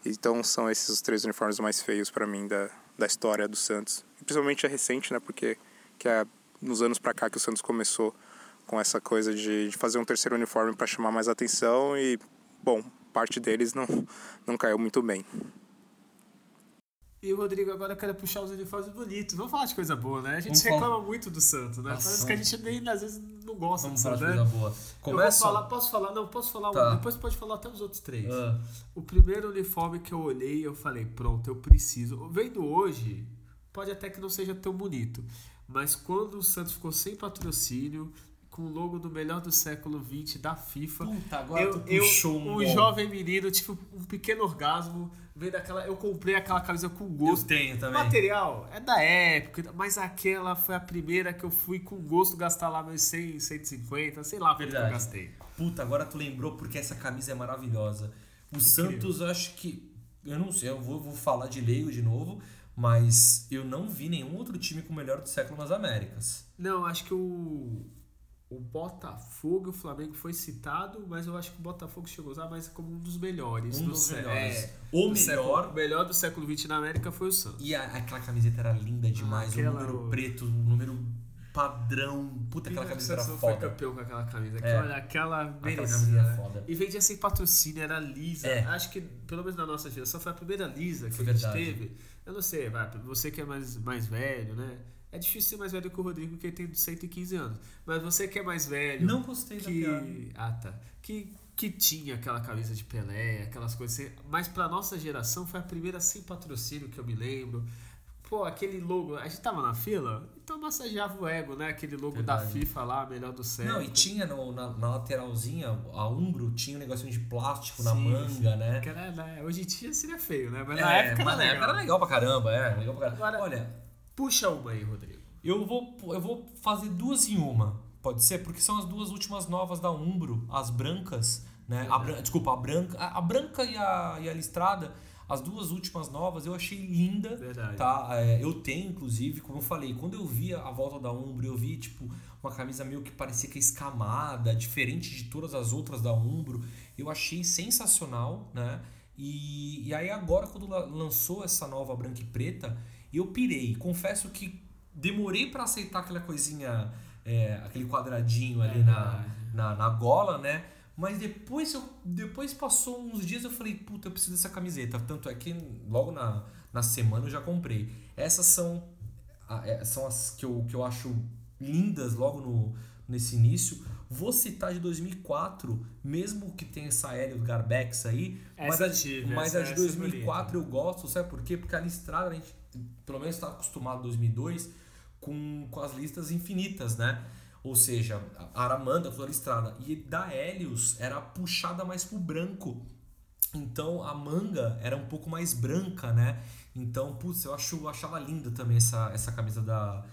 Então são esses os três uniformes mais feios para mim da, da história do Santos. Principalmente é recente, né? Porque que é nos anos para cá que o Santos começou com essa coisa de, de fazer um terceiro uniforme para chamar mais atenção e, bom, parte deles não, não caiu muito bem. E o Rodrigo agora quer puxar os uniformes bonitos. Vamos falar de coisa boa, né? A gente Vamos falar- reclama muito do Santos, né? Nossa, Parece que a gente nem às vezes não gosta Vamos falar Santos, de né? coisa boa. Eu Começa. falar, posso falar? Não, posso falar Tá. um. Depois pode falar até os outros três. Ah, O primeiro uniforme que eu olhei, eu falei, pronto, eu preciso. Vendo hoje, pode até que não seja tão bonito, mas quando o Santos ficou sem patrocínio, com o logo do melhor do século XX da FIFA, Puta, agora eu, tu eu puxou um um bom. jovem menino, tive um pequeno orgasmo, vendo aquela, eu comprei aquela camisa com eu gosto. tenho O também. material é da época, mas aquela foi a primeira que eu fui com gosto gastar lá meus 100, 150, sei lá quanto eu gastei. Puta, agora tu lembrou porque essa camisa é maravilhosa. O Santos, eu acho que. Eu não sei, eu vou, vou falar de leigo de novo, mas eu não vi nenhum outro time com o melhor do século nas Américas. Não, acho que o, o Botafogo e o Flamengo foi citado, mas eu acho que o Botafogo chegou a usar mais como um dos melhores. Um do dos sé- melhores. é, O do século- melhor. o melhor do século XX na América foi o Santos. E a- aquela camiseta era linda demais, Aquela- o número preto, o número padrão. Puta, aquela camisa era não foi foda. campeão com aquela camisa. É. Olha, aquela merecia. é né? foda. E vendia sem patrocínio, era lisa. É. Acho que, pelo menos na nossa geração, foi a primeira lisa que Foi a gente verdade. teve. Eu não sei, você que é mais, mais velho, né? É difícil ser mais velho que o Rodrigo, que ele tem 115 anos. Mas você que é mais velho. Não gostei da que piada. Ah, tá. Que, que tinha aquela camisa de Pelé, aquelas coisas. assim. Mas pra nossa geração foi a primeira sem patrocínio que eu me lembro. Pô, aquele logo, a gente tava na fila, então massageava o ego, né? Aquele logo da Verdade. FIFA lá, melhor do céu. Não, e tinha no- na, na lateralzinha, a Umbro tinha um negocinho de plástico na Sim, manga, né? Era, né? Hoje em dia seria feio, né? Mas É, na época mas era na legal. época era legal pra caramba, é. Legal pra caramba. Agora- Olha, Puxa uma aí, Rodrigo. eu vou, eu vou fazer duas em uma, pode ser? Porque são as duas últimas novas da Umbro, as brancas, né? A bran- desculpa, a branca, a, branca e a, e a listrada, as duas últimas novas eu achei linda, Verdade. tá? É, eu tenho, inclusive, como eu falei, quando eu vi a volta da Umbro, eu vi, tipo, uma camisa meio que parecia que é escamada, diferente de todas as outras da Umbro. Eu achei sensacional, né? E, e aí agora, quando la- lançou essa nova branca e preta, eu pirei. Confesso que demorei pra aceitar aquela coisinha, é, aquele quadradinho ali É na, verdade. na, na gola, né? Mas depois, eu, depois passou uns dias eu falei, puta, eu preciso dessa camiseta. Tanto é que logo na, na semana eu já comprei. Essas são, é, são as que eu, que eu acho lindas logo no, nesse início. Vou citar de 2004, mesmo que tenha essa Hélio Garbex aí, Essa mas, a, tive, mas essa- a de essa é 2004 eu gosto, sabe por quê? Porque a listrada, a gente pelo menos está acostumado em 2002 com, com as listas infinitas, né? Ou seja, a Aramanda, toda listrada. E da Helios era puxada mais pro branco. Então a manga era um pouco mais branca, né? Então, putz, eu acho, eu achava linda também essa, essa camisa da,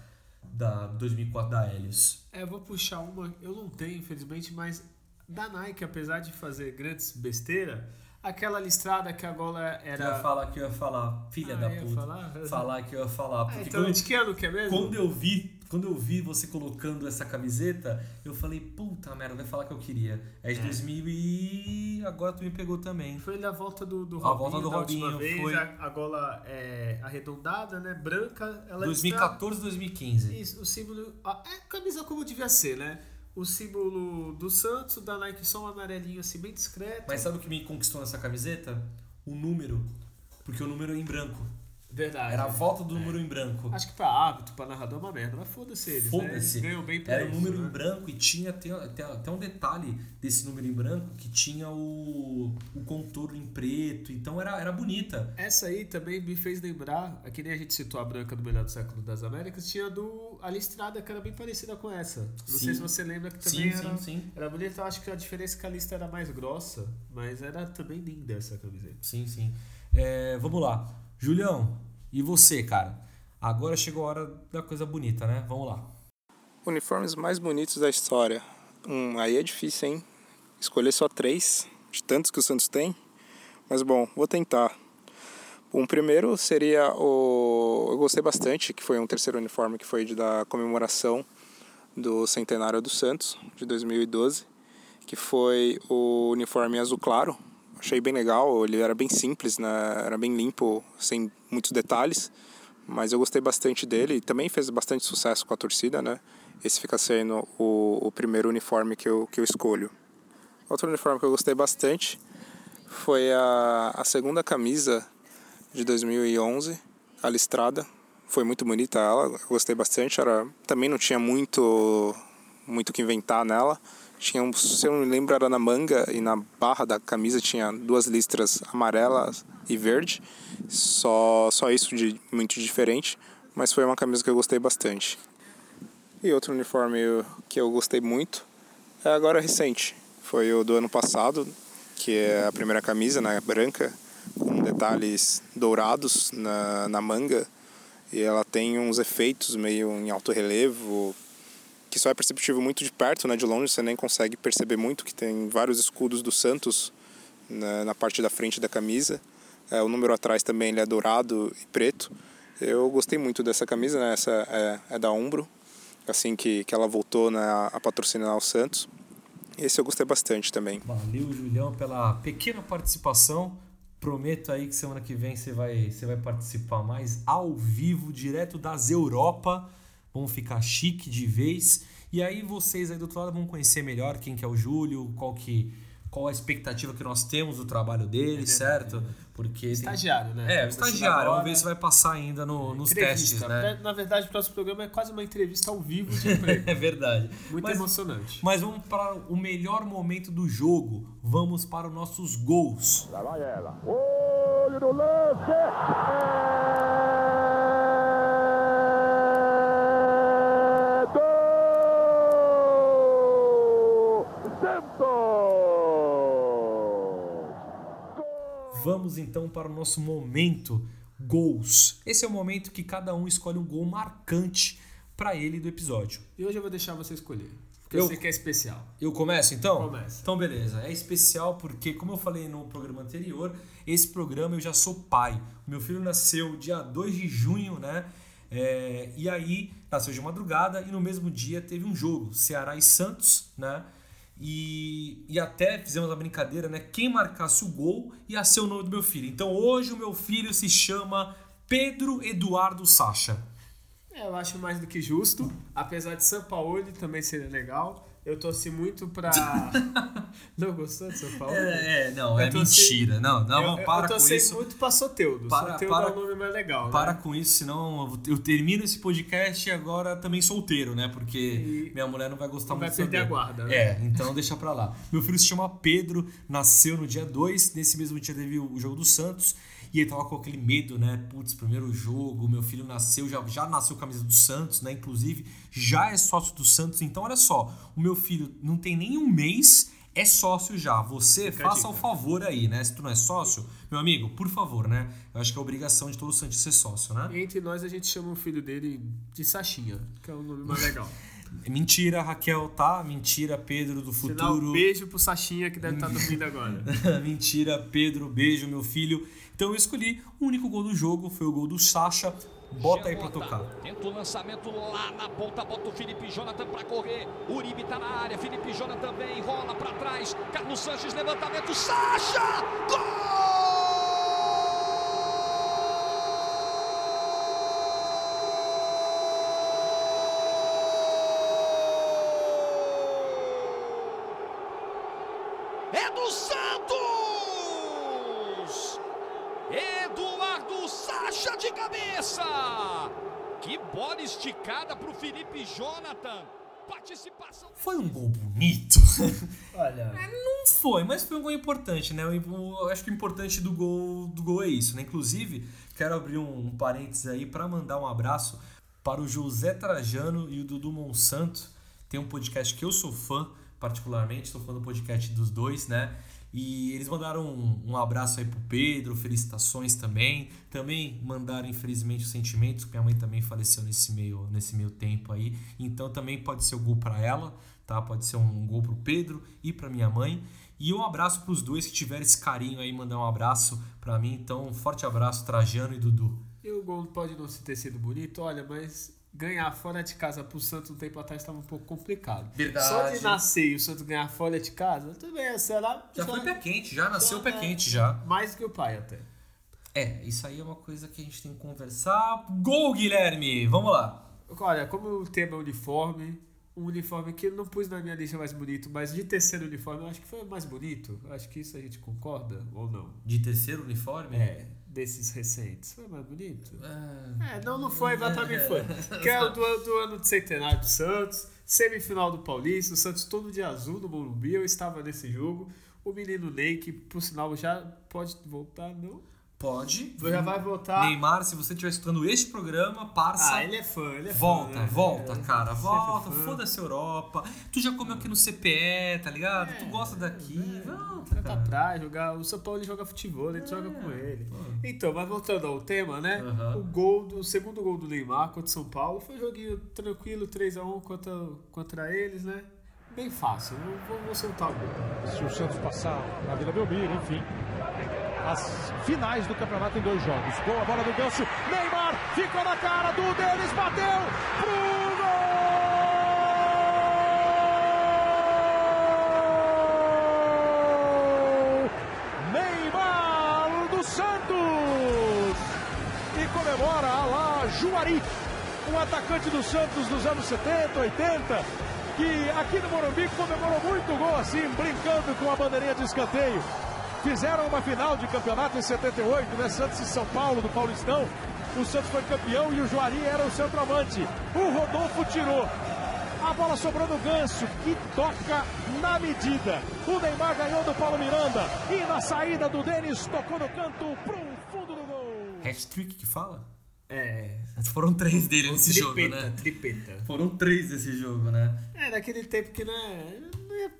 da 2004 da Helios. É, eu vou puxar uma. Eu não tenho, infelizmente, mas da Nike, apesar de fazer grandes besteira, aquela listrada que a gola Eu ia era. falar que eu ia falar, filha Ah, da puta. falar? Falar que eu ia falar. Ah, Porque então, quando, de que ano que é mesmo? quando eu vi, quando eu vi você colocando essa camiseta, eu falei, puta merda, vai falar que eu queria. É de É. 2000 e agora tu me pegou também. Foi na volta do, do A Robinho, volta do Robinho, vez, foi. A, a gola é arredondada, né? Branca. Ela 2014, 2015. Isso, o símbolo. a- É camisa como devia ser, né? O símbolo do Santos, da Nike só um amarelinho assim, bem discreto. Mas sabe o que me conquistou nessa camiseta? O número. Porque o número é em branco. Verdade. Era a volta do número em branco. Acho que pra hábito, pra narrador é uma merda, mas foda-se eles. Foda-se. Né? Eles ganham bem Era isso, número né? em branco e tinha até, até, um detalhe desse número em branco que tinha o, o contorno em preto. Então era, era bonita. Essa aí também me fez lembrar, é que nem a gente citou a branca do melhor do século das Américas, tinha do a listrada que era bem parecida com essa. Não Sim. sei se você lembra que Sim, também era, sim, sim. era bonita. Eu acho que a diferença é que a lista era mais grossa, mas era também linda essa camiseta. Sim, sim. É, vamos lá. Julião, e você, cara? Agora chegou a hora da coisa bonita, né? Vamos lá. Uniformes mais bonitos da história. Hum, aí é difícil, hein? Escolher só três, de tantos que o Santos tem. Mas bom, vou tentar. Um primeiro seria o. Eu gostei bastante, que foi um terceiro uniforme que foi de, da comemoração do centenário do Santos, de 2012, que foi o uniforme azul claro. Achei bem legal, ele era bem simples, né? era bem limpo, sem muitos detalhes, mas eu gostei bastante dele e também fez bastante sucesso com a torcida, né? Esse fica sendo o, o primeiro uniforme que eu, que eu escolho. Outro uniforme que eu gostei bastante foi a, a segunda camisa de 2011, a listrada. Foi muito bonita ela, eu gostei bastante. Era, também não tinha muito muito que inventar nela. Tinha, se eu não me lembro, era na manga e na barra da camisa tinha duas listras amarelas e verde. Só, só isso de muito diferente, mas foi uma camisa que eu gostei bastante. E outro uniforme que eu gostei muito é agora recente. Foi o do ano passado, que é a primeira camisa, né, branca, com detalhes dourados na, na manga. E ela tem uns efeitos meio em alto relevo, que só é perceptível muito de perto, né, de longe você nem consegue perceber muito, que tem vários escudos do Santos na, na parte da frente da camisa. É, o número atrás também ele é dourado e preto. Eu gostei muito dessa camisa, né, essa é, é da Umbro, assim que, que ela voltou né, a, a patrocinar o Santos. Esse eu gostei bastante também. Valeu, Julião, pela pequena participação. Prometo aí que semana que vem você vai, você vai participar mais ao vivo, direto das Europa. Vamos ficar chique de vez. E aí vocês aí do outro lado vão conhecer melhor quem que é o Júlio, qual que qual a expectativa que nós temos do trabalho dele, certo? Porque tem- Estagiário, né? É, estagiário, vamos ver agora. se vai passar ainda no- nos testes, né? Na verdade, o próximo programa é quase uma entrevista ao vivo de emprego. É verdade. Muito Mas- emocionante. Mas vamos para o melhor momento do jogo. Vamos para os nossos gols. Lá vai ela. Olho no lance. É Vamos então para o nosso momento gols. Esse é o momento que cada um escolhe um gol marcante para ele do episódio. E hoje eu vou deixar você escolher. Porque Eu- eu sei que é especial. Eu começo então? Começa. Então, beleza. É especial porque, como eu falei no programa anterior, esse programa eu já sou pai. Meu filho nasceu dia 2 de junho, né? É, e aí, nasceu de madrugada e no mesmo dia teve um jogo, Ceará e Santos, né? E, e até fizemos a brincadeira, né? Quem marcasse o gol ia ser o nome do meu filho. Então hoje o meu filho se chama Pedro Eduardo Sacha. Eu acho mais do que justo. Apesar de São Paulo também seria legal. Eu torci muito pra. não gostou de São Paulo? É, não, Eu é torci- mentira. Não, não, eu, não, para eu com torci isso. muito pra Soteudo. Para- Soteudo para- é o nome mais legal. Para né? com isso, senão eu termino esse podcast e agora também solteiro, né? Porque E- minha mulher não vai gostar Vai muito de perder a guarda, né? É, então deixa pra lá. Meu filho se chama Pedro, nasceu no dia 2, nesse mesmo dia teve o jogo do Santos. E ele tava com aquele medo, né? Putz, primeiro jogo, meu filho nasceu, já, já nasceu camisa do Santos, né? Inclusive, já é sócio do Santos. Então, olha só, o meu filho não tem nem um mês, é sócio já. Você Fica faça o favor aí, né? Se tu não é sócio, meu amigo, por favor, né? Eu acho que é obrigação de todo Santos ser sócio, né? E entre nós a gente chama o filho dele de Sachinha, que é o nome mais legal. Mentira, Raquel, tá? Mentira, Pedro do futuro. beijo pro Sachinha que deve estar dormindo agora. Mentira, Pedro, beijo, meu filho. Então eu escolhi o único gol do jogo, foi o gol do Sacha. Bota aí pra tocar. Tenta o lançamento lá na ponta, bota o Felipe Jonathan pra correr. Uribe tá na área, Felipe Jonathan também, rola pra trás. Carlos Sanches, levantamento, Sacha! Gol! É do Santos! Eduardo Sacha de cabeça! Que bola esticada pro Felipe Jonathan. Participação. Foi um gol bonito? Olha, Não foi, mas foi um gol importante, né? Eu, eu acho que o importante do gol, do gol é isso, né? Inclusive, quero abrir um, um parênteses aí para mandar um abraço para o José Trajano e o Dudu Monsanto. Tem um podcast que eu sou fã, particularmente, sou fã do podcast dos dois, né? E eles mandaram um, um abraço aí pro Pedro, felicitações também. Também mandaram, infelizmente, os sentimentos, que minha mãe também faleceu nesse meio, nesse meio tempo aí. Então também pode ser o gol para ela, tá? Pode ser um gol pro Pedro e para minha mãe. E um abraço pros dois que tiveram esse carinho aí, mandar um abraço para mim. Então, um forte abraço, Trajano e Dudu. e o gol pode não ter sido bonito, olha, mas ganhar fora de casa pro Santos um tempo atrás estava um pouco complicado. Verdade. Só de nascer e o Santos ganhar fora de casa, tudo bem, será? Já foi pé quente, já nasceu pé é quente já. Mais do que o pai até. É, isso aí é uma coisa que a gente tem que conversar. Gol, Guilherme! Vamos lá. Olha, como o tema é uniforme, um uniforme que eu não pus na minha lista mais bonito, mas de terceiro uniforme eu acho que foi o mais bonito. Acho que isso a gente concorda ou não? De terceiro uniforme? É, desses recentes. Foi mais bonito? É. É, não, não foi, mas mim foi. Que é o do, do ano de centenário do Santos, semifinal do Paulista, o Santos todo de azul no Morumbi, eu estava nesse jogo. O menino Ney, que por sinal já pode voltar, não? Pode. Já vai voltar. Neymar, se você estiver escutando este programa, parça. Ah, ele é fã, ele é Volta, fã. né? volta, É, cara, volta, foda-se Europa. Tu já comeu aqui no CPE, tá ligado? tu gosta daqui, volta, Vai pra cara. praia, jogar. O São Paulo ele joga futebol, ele joga com ele. Então, mas voltando ao tema, né? Aham. O gol do o segundo gol do Neymar contra o São Paulo foi um joguinho tranquilo, 3x1 contra, contra eles, né? Bem fácil. Vou, vou, soltar se o Santos passar na Vila Belmiro, enfim. As finais do campeonato em dois jogos. Boa bola do Ganso. Neymar ficou na cara do Denis, bateu pro gol! Neymar do Santos! E comemora a lá Juari. um atacante do Santos dos anos 70, 80, que aqui no Morumbi comemorou muito gol assim, brincando com a bandeirinha de escanteio. Fizeram uma final de campeonato em 78, né? Santos e São Paulo, do Paulistão. O Santos foi campeão e o Juari era o centroavante. O Rodolfo tirou. A bola sobrou no Ganso, que toca na medida. O Neymar ganhou do Paulo Miranda. E na saída do Denis, tocou no canto pro fundo do gol. Hat-trick que fala? É. Foram três dele nesse jogo, Tripeta, né? tripeta. Foram três nesse jogo, né? É, naquele tempo que né,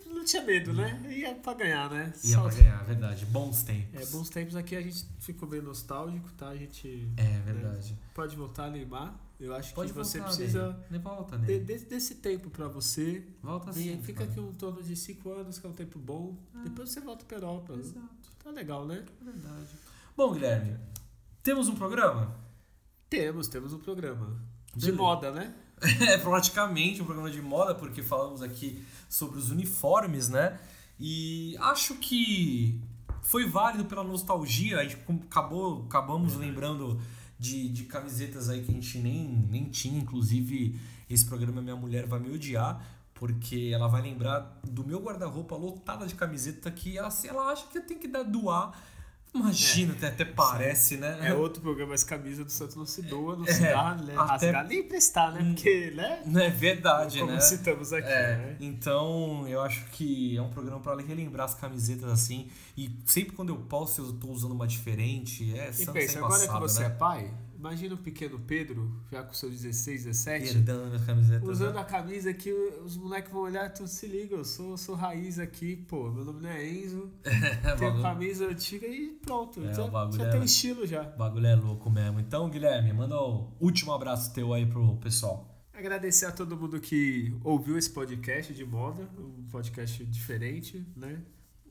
não, tinha medo, né? Ia pra ganhar, né? Ia Só- pra ganhar, verdade. Bons tempos. É, bons tempos aqui a gente ficou meio nostálgico, tá? A gente É, verdade. pode voltar a Neymar. Eu acho Pode que você precisa. Nem volta, de- Ney. de- desse tempo pra você. Volta E sim. fica cara. aqui um torno de 5 anos, que é um tempo bom. Depois você volta pra Europa. Exato. Tá legal, né? Verdade. Bom, Guilherme, temos um programa? Temos, temos um programa. De Beleza. moda, né? É praticamente um programa de moda, porque falamos aqui sobre os uniformes, né? E acho que foi válido pela nostalgia. A gente acabou, acabamos lembrando de, de camisetas aí que a gente nem, nem tinha. Inclusive, esse programa Minha Mulher Vai Me Odiar, porque ela vai lembrar do meu guarda-roupa lotada de camiseta que ela, ela acha que eu tenho que dar doar. Imagina, até, até parece, né? É outro programa, mas camisa do Santos não se doa, não É, se dá, né? até- Rasgar nem emprestar, né? Porque, né? Não é verdade, Como né? citamos aqui, É, né? então eu acho que é um programa pra relembrar as camisetas assim. E sempre quando eu posto, eu tô usando uma diferente. É, E Santos pensa, é agora que embaçado, você é né? pai, imagina o pequeno Pedro, já com seus 16, 17, Herdando minhas camisetas. usando né? a camisa que os moleques vão olhar, tu se liga, eu sou, sou raiz aqui, pô, meu nome não é Enzo, É, tenho camisa antiga e pronto, É, já, já é- tem estilo já. O bagulho é louco mesmo. Então, Guilherme, manda o último abraço teu aí pro pessoal. Agradecer a todo mundo que ouviu esse podcast de moda, um podcast diferente, né?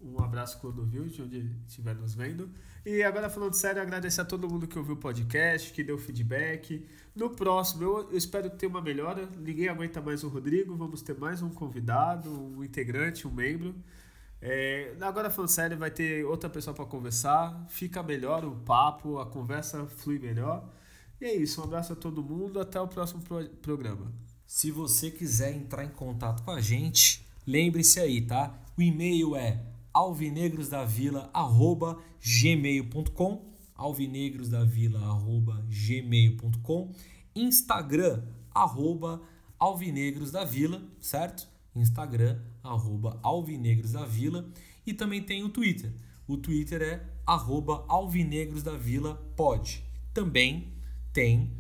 Um abraço ouviu, de onde estiver nos vendo. E agora falando sério, agradecer a todo mundo que ouviu o podcast, que deu feedback. No próximo, eu, eu espero ter uma melhora. Ninguém aguenta mais o Rodrigo, vamos ter mais um convidado, um integrante, um membro. É, agora falando sério, vai ter outra pessoa para conversar. Fica melhor o papo, a conversa flui melhor. E é isso, um abraço a todo mundo, até o próximo pro- programa. Se você quiser entrar em contato com a gente, lembre-se aí, tá? O e-mail é alvinegrosdavila@gmail.com, alvinegrosdavila@gmail.com, Instagram arroba alvinegrosdavila, certo? Instagram arroba alvinegrosdavila e também tem o Twitter. O Twitter é arroba alvinegrosdavila Também tem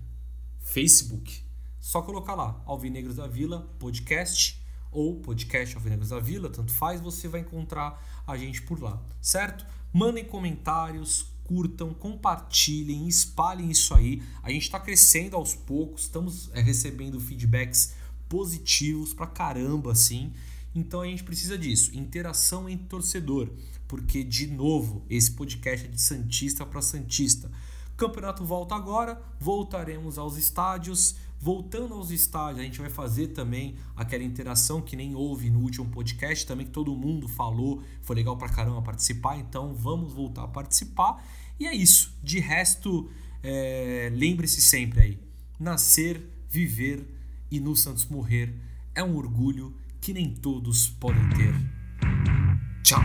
Facebook. Só colocar lá, Alvinegros da Vila Podcast ou Podcast Alvinegros da Vila, tanto faz, você vai encontrar a gente por lá, certo? Mandem comentários, curtam, compartilhem, espalhem isso aí. A gente está crescendo aos poucos, estamos é, recebendo feedbacks positivos pra caramba, assim. Então a gente precisa disso, interação entre torcedor, porque de novo, esse podcast é de santista para santista. Campeonato volta agora, voltaremos aos estádios. Voltando aos estádios, a gente vai fazer também aquela interação que nem houve no último podcast, também que todo mundo falou, foi legal pra caramba participar, então vamos voltar a participar. E é isso. De resto, é, lembre-se sempre aí: nascer, viver e no Santos morrer é um orgulho que nem todos podem ter. Tchau!